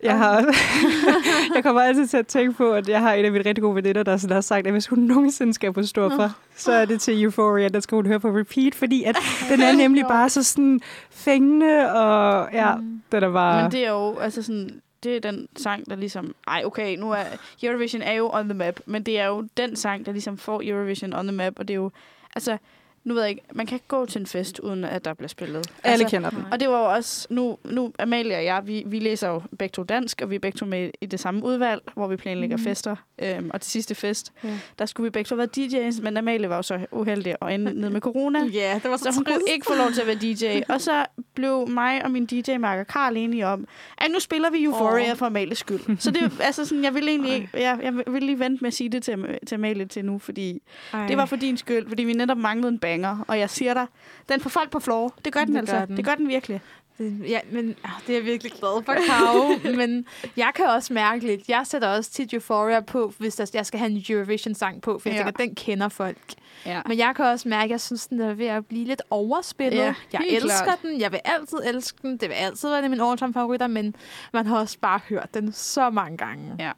Jeg, har, jeg kommer altid til at tænke på, at jeg har en af mine rigtig gode veninder, der sådan har sagt, at hvis hun nogensinde skal på stor for, så er det til Euphoria, der skal hun høre på repeat, fordi at den er nemlig bare så sådan fængende, og ja, mm. den er bare... Men det er jo, altså sådan, det er den sang, der ligesom... Ej, okay, nu er... Eurovision er jo on the map, men det er jo den sang, der ligesom får Eurovision on the map, og det er jo... Altså, nu ved jeg ikke, man kan ikke gå til en fest, uden at der bliver spillet. Alle altså, kender den. Og det var jo også, nu, nu Amalie og jeg, vi, vi læser jo begge to dansk, og vi er begge to med i det samme udvalg, hvor vi planlægger mm. fester. Øhm, og til sidste fest, ja. der skulle vi begge to være DJ's, men Amalie var jo så uheldig og ende ned med corona. Ja, det var så Så hun trist. kunne ikke få lov til at være DJ. og så blev mig og min DJ-marker Karl enige om, at nu spiller vi Euphoria oh. for Amalies skyld. Så det altså sådan, jeg vil egentlig, jeg, jeg vil lige vente med at sige det til, til Amalie til nu, fordi Ej. det var for din skyld, fordi vi netop manglede en banger, og jeg siger dig, den får folk på floor. Det gør den det altså. Gør den. Det gør den virkelig. Det, ja, men ja, det er jeg virkelig glad for, Karo. men jeg kan også mærke lidt, jeg sætter også tit Euphoria på, hvis der, jeg skal have en Eurovision-sang på, for jeg ja. tænker, den kender folk. Ja. Men jeg kan også mærke, at jeg synes, den er ved at blive lidt overspillet. Ja, jeg elsker klart. den, jeg vil altid elske den, det vil altid være en af mine all favoritter, men man har også bare hørt den så mange gange ja.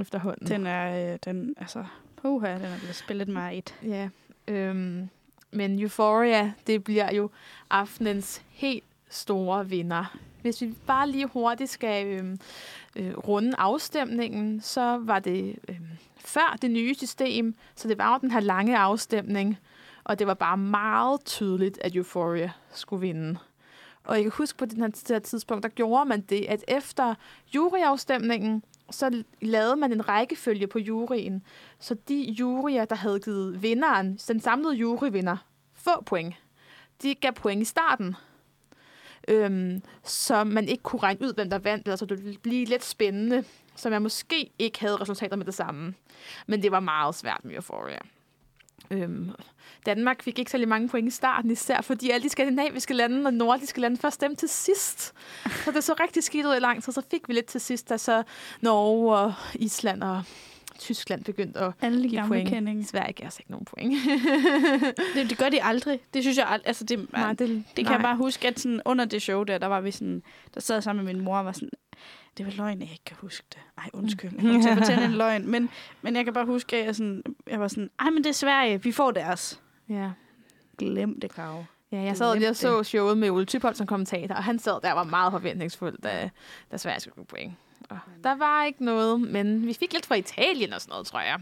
efterhånden. Den er, øh, den, altså, puha, den er blevet spillet mig et. Ja, øhm, men Euphoria, det bliver jo aftenens helt store vinder. Hvis vi bare lige hurtigt skal øh, øh, runde afstemningen, så var det øh, før det nye system, så det var jo den her lange afstemning, og det var bare meget tydeligt, at Euphoria skulle vinde. Og jeg kan huske på det her, tidspunkt, der gjorde man det, at efter juryafstemningen, så lavede man en rækkefølge på juryen. Så de juryer, der havde givet vinderen, den samlede juryvinder, få point, de gav point i starten. Øhm, så man ikke kunne regne ud, hvem der vandt, altså det ville blive lidt spændende, så man måske ikke havde resultater med det samme. Men det var meget svært med Euphoria. Øhm, Danmark fik ikke særlig mange point i starten, især fordi alle de skandinaviske lande og nordiske lande først stemte til sidst. Så det så rigtig skidt ud i lang tid, så fik vi lidt til sidst, da så Norge og Island og Tyskland begyndte at Alle de give point. kendinger. Sverige gav os ikke nogen point. Det, det gør de aldrig. Det synes jeg aldrig. Altså, det, Nej, det, det kan nej. jeg bare huske, at sådan, under det show der, der var vi sådan, der sad sammen med min mor og var sådan, det var løgn, jeg ikke kan huske det. Ej, undskyld. Jeg til at fortælle en løgn. Men, men jeg kan bare huske, at jeg, sådan, jeg var sådan, ej, men det er Sverige. Vi får deres. Ja. Glem det, Karo. Ja, jeg sad lige og så showet med Ole Typholt som kommentator, og han sad der og var meget forventningsfuld, da, da Sverige skulle point. Og der var ikke noget, men vi fik lidt fra Italien og sådan noget, tror jeg.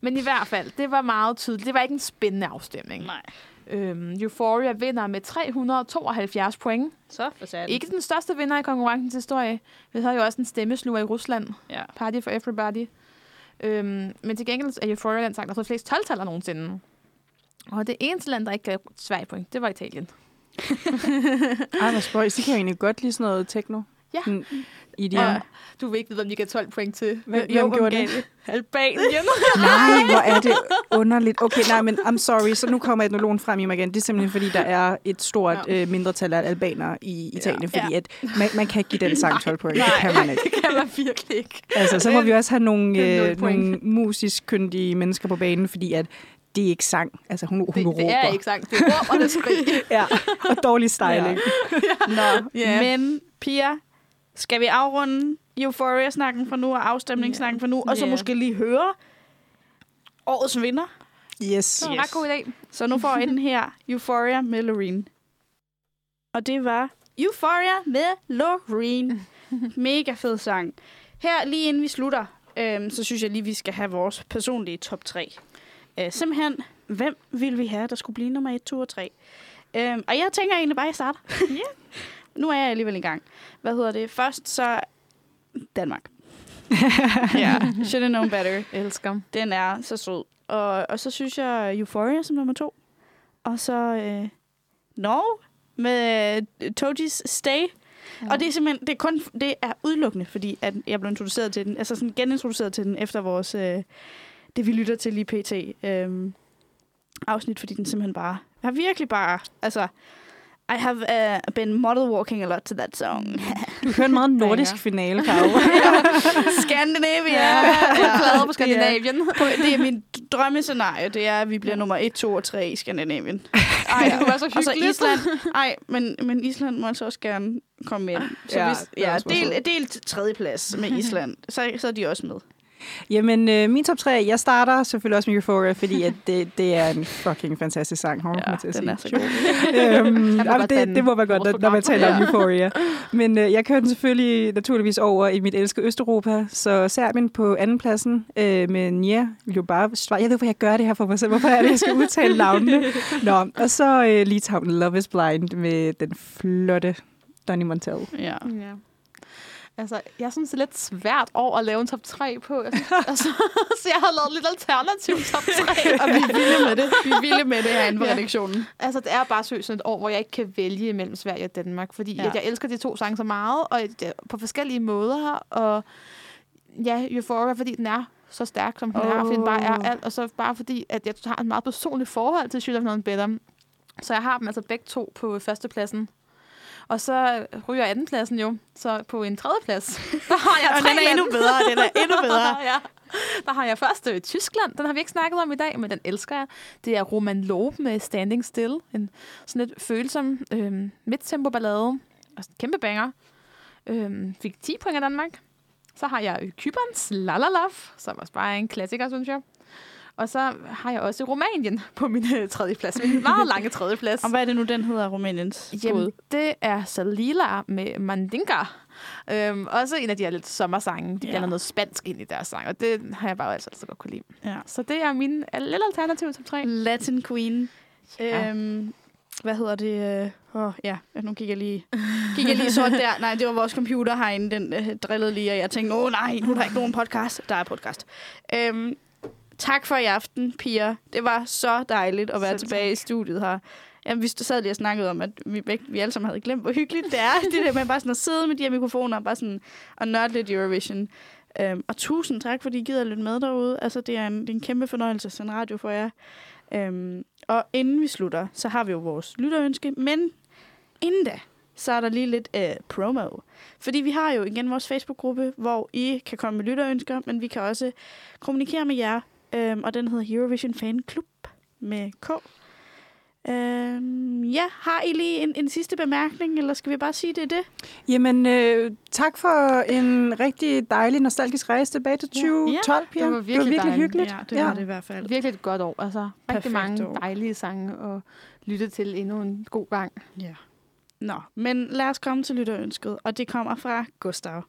Men i hvert fald, det var meget tydeligt. Det var ikke en spændende afstemning. Nej. Øhm, Euphoria vinder med 372 point. Så for satan. Ikke den største vinder i konkurrencens historie. Vi havde jo også en stemmesluger i Rusland. Ja. Party for Everybody. Øhm, men til gengæld er Euphoria den sang, der har fået flest 12 nogensinde. Og det eneste land, der ikke gav Sverige point, det var Italien. Ej, hvor spøjs. De kan jo egentlig godt lide sådan noget techno. Ja. Sådan, I de Ja. Du vil ikke vide, hvem de gav 12 point til. Hvem, hvem gjorde det? Albanien. Nej, hvor er det underligt. Okay, nej, men I'm sorry. Så nu kommer etnologen frem i mig igen. Det er simpelthen, fordi der er et stort Ja. øh, mindretal af albanere i Italien. Ja. Fordi at man, man kan ikke give den sang 12 point. Det kan man ikke. det kan man virkelig ikke. Altså, så må vi også have nogle, er øh, nogle musisk kyndige mennesker på banen, fordi at det er ikke sang. Altså, hun, hun Det, råber. det er ikke sagt. Det er råb og det skrig. Ja, og dårlig styling. Nå, Ja. men Pia, skal vi afrunde Euphoria-snakken fra nu og afstemningssnakken fra nu, og så Ja. måske lige høre årets vinder? Yes. Det var en ret god idé. Så nu får I den her Euphoria med Loreen. Og det var Euphoria med Loreen. Mega fed sang. Her, lige inden vi slutter, øhm, så synes jeg lige, vi skal have vores personlige top 3. Øh, simpelthen, hvem vil vi have, der skulle blive nummer 1, 2 og 3? Øhm, og jeg tænker egentlig bare, at jeg starter. Ja. nu er jeg alligevel i gang. Hvad hedder det? Først så Danmark. ja, should have known better. Elsker. Den er så sød. Og, og så synes jeg Euphoria som nummer to. Og så øh, Norge med øh, Toji's Stay. Ja. Og det er simpelthen, det er kun, det er udelukkende, fordi at jeg blev introduceret til den, altså sådan genintroduceret til den efter vores, øh, det vi lytter til lige pt. Øh, afsnit, fordi den simpelthen bare, har virkelig bare, altså, I have uh, been model walking a lot to that song. Du hører en meget nordisk finale, Karo. Scandinavia! Ja, plade på det er- Skandinavien. Det er min drømmescenarie, det er, at vi bliver nummer 1, 2 og 3 i Skandinavien. Ej, det var så Og så hyggeligt. Island. Ej, men, men Island må altså også gerne komme ind. Så Ja, ja, hvis, ja del, del tredjeplads med Island, så, så er de også med. Jamen, øh, min top 3, jeg starter selvfølgelig også med Euphoria, fordi at det, det er en fucking fantastisk sang, har Ja, til at den sige. er så god. øhm, godt det, det må man godt, når, når man taler om. Euphoria. Men øh, jeg kører den selvfølgelig naturligvis over i mit elskede Østeuropa, så Serbien på andenpladsen øh, med Nja Ljubav. Jeg ved, hvorfor jeg gør det her for mig selv. Hvorfor er det, jeg skal udtale navnene? Nå, og så øh, Litauen Love is Blind med den flotte Donny Montel. Ja. Ja. Altså, jeg synes, det er lidt svært år at lave en top 3 på. Jeg synes, altså, så jeg har lavet lidt alternativ top 3. Og vi er vilde med det. Vi er vilde med det herinde på Ja. redaktionen. Altså, det er bare seriøst sådan et år, hvor jeg ikke kan vælge mellem Sverige og Danmark, fordi Ja. at jeg elsker de to sange så meget, og på forskellige måder, og ja, Euphoria, fordi den er så stærk, som den oh. er, fordi den bare er alt, og så bare fordi, at jeg har en meget personlig forhold til Should Have Known Better. Så jeg har dem altså begge to på førstepladsen. Og så ryger andenpladsen jo, så på en tredjeplads. Der har jeg Og den er endnu bedre, den er endnu bedre. ja. Der har jeg først øh, Tyskland. Den har vi ikke snakket om i dag, men den elsker jeg. Det er Roman Lob med Standing Still. En sådan lidt følsom øh, midtempo-ballade. Og kæmpe banger. Øh, fik 10 point af Danmark. Så har jeg Kyperns La La Love, som også bare er en klassiker, synes jeg. Og så har jeg også Rumænien på min øh, tredje plads. Min meget lange tredje plads. Og hvad er det nu, den hedder, Rumæniens Jamen, det er Salila med Mandinga. Øhm, også en af de her lidt sommersange. De Ja. blander noget spansk ind i deres sang, og det har jeg bare altid så godt kunne lide. Ja. Så det er min lille alternativ top 3. Latin Queen. Ja. Øhm, hvad hedder det? Åh, oh, ja, nu kigger jeg lige, kigger jeg lige sort der. Nej, det var vores computer herinde, den øh, drillede lige, og jeg tænkte, åh oh, nej, nu er der ikke nogen podcast. Der er podcast. Øhm, tak for i aften, Pia. Det var så dejligt at være Selv tilbage tak. i studiet her. Jamen, vi sad lige og snakkede om, at vi, begge, vi alle sammen havde glemt, hvor hyggeligt det er. det der med bare sådan at sidde med de her mikrofoner og bare sådan og nørde lidt Eurovision. Øhm, og tusind tak, fordi I gider lidt med derude. Altså, det er en, det er en kæmpe fornøjelse at sende radio for jer. Øhm, og inden vi slutter, så har vi jo vores lytterønske, men inden da, så er der lige lidt øh, promo. Fordi vi har jo igen vores Facebook-gruppe, hvor I kan komme med lytterønsker, men vi kan også kommunikere med jer, øhm, og den hedder Eurovision Fan Club med K. Øhm, ja, har I lige en, en sidste bemærkning, eller skal vi bare sige, det er det? Jamen, øh, tak for en rigtig dejlig, nostalgisk rejse tilbage til 2012, ja. Det var virkelig, det var virkelig hyggeligt. Ja, det ja. var det i hvert fald. Virkelig et godt år. Altså, Perfekt rigtig mange år. dejlige sange at lytte til endnu en god gang. Ja. Nå, men lad os komme til lytterønsket, og det kommer fra Gustav.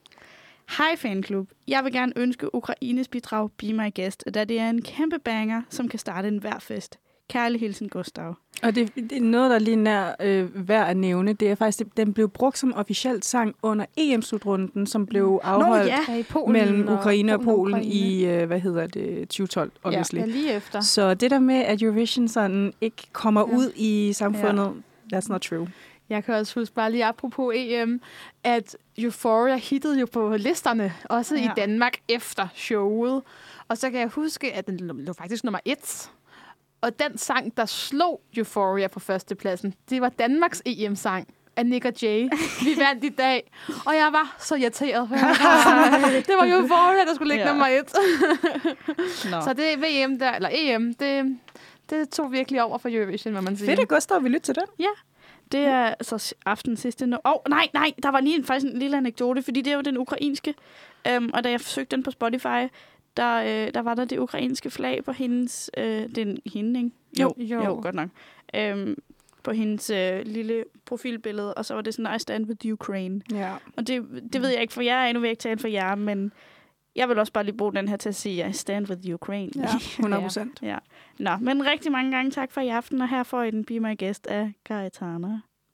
Hej fanklub. Jeg vil gerne ønske Ukraines bidrag Be My Guest, da det er en kæmpe banger, som kan starte en hver fest. Kærlig hilsen, Gustav. Og det, det er noget, der lige nær øh, værd at nævne. Det er faktisk, den blev brugt som officielt sang under EM-slutrunden, som blev afholdt Nå, ja. i Polen mellem Ukraine og Polen, og Polen i, øh, hvad hedder det, 2012, obviously. Ja, lige efter. Så det der med, at Eurovision sådan ikke kommer ja. ud i samfundet, ja. that's not true. Jeg kan også huske, bare lige apropos EM, at Euphoria hittede jo på listerne, også ja. i Danmark efter showet. Og så kan jeg huske, at den lå faktisk nummer et og den sang, der slog Euphoria på førstepladsen, det var Danmarks EM-sang af Nick og Jay. Vi vandt i dag, og jeg var så irriteret. For jeg det var Euphoria, der skulle ligge yeah. nummer et. no. Så det VM der, eller EM, det, det tog virkelig over for Eurovision, må man sige. Fedt, Gustav vi lytte til den. Ja. Det er så aften sidste. Åh, oh, nej, nej, der var lige en, faktisk en lille anekdote, fordi det er jo den ukrainske. Um, og da jeg forsøgte den på Spotify, der, øh, der var der det ukrainske flag på hendes... Øh, den hende, ikke? Jo, jo. jo godt nok. Øhm, på hendes øh, lille profilbillede, og så var det sådan, I stand with Ukraine. Ja. Og det, det ved jeg ikke, for jeg er endnu ikke tale for jer, men jeg vil også bare lige bruge den her til at sige, I stand with Ukraine. Ja, 100 procent. ja. Nå, men rigtig mange gange tak for i aften, og her får I den Be My Guest af Gaetana.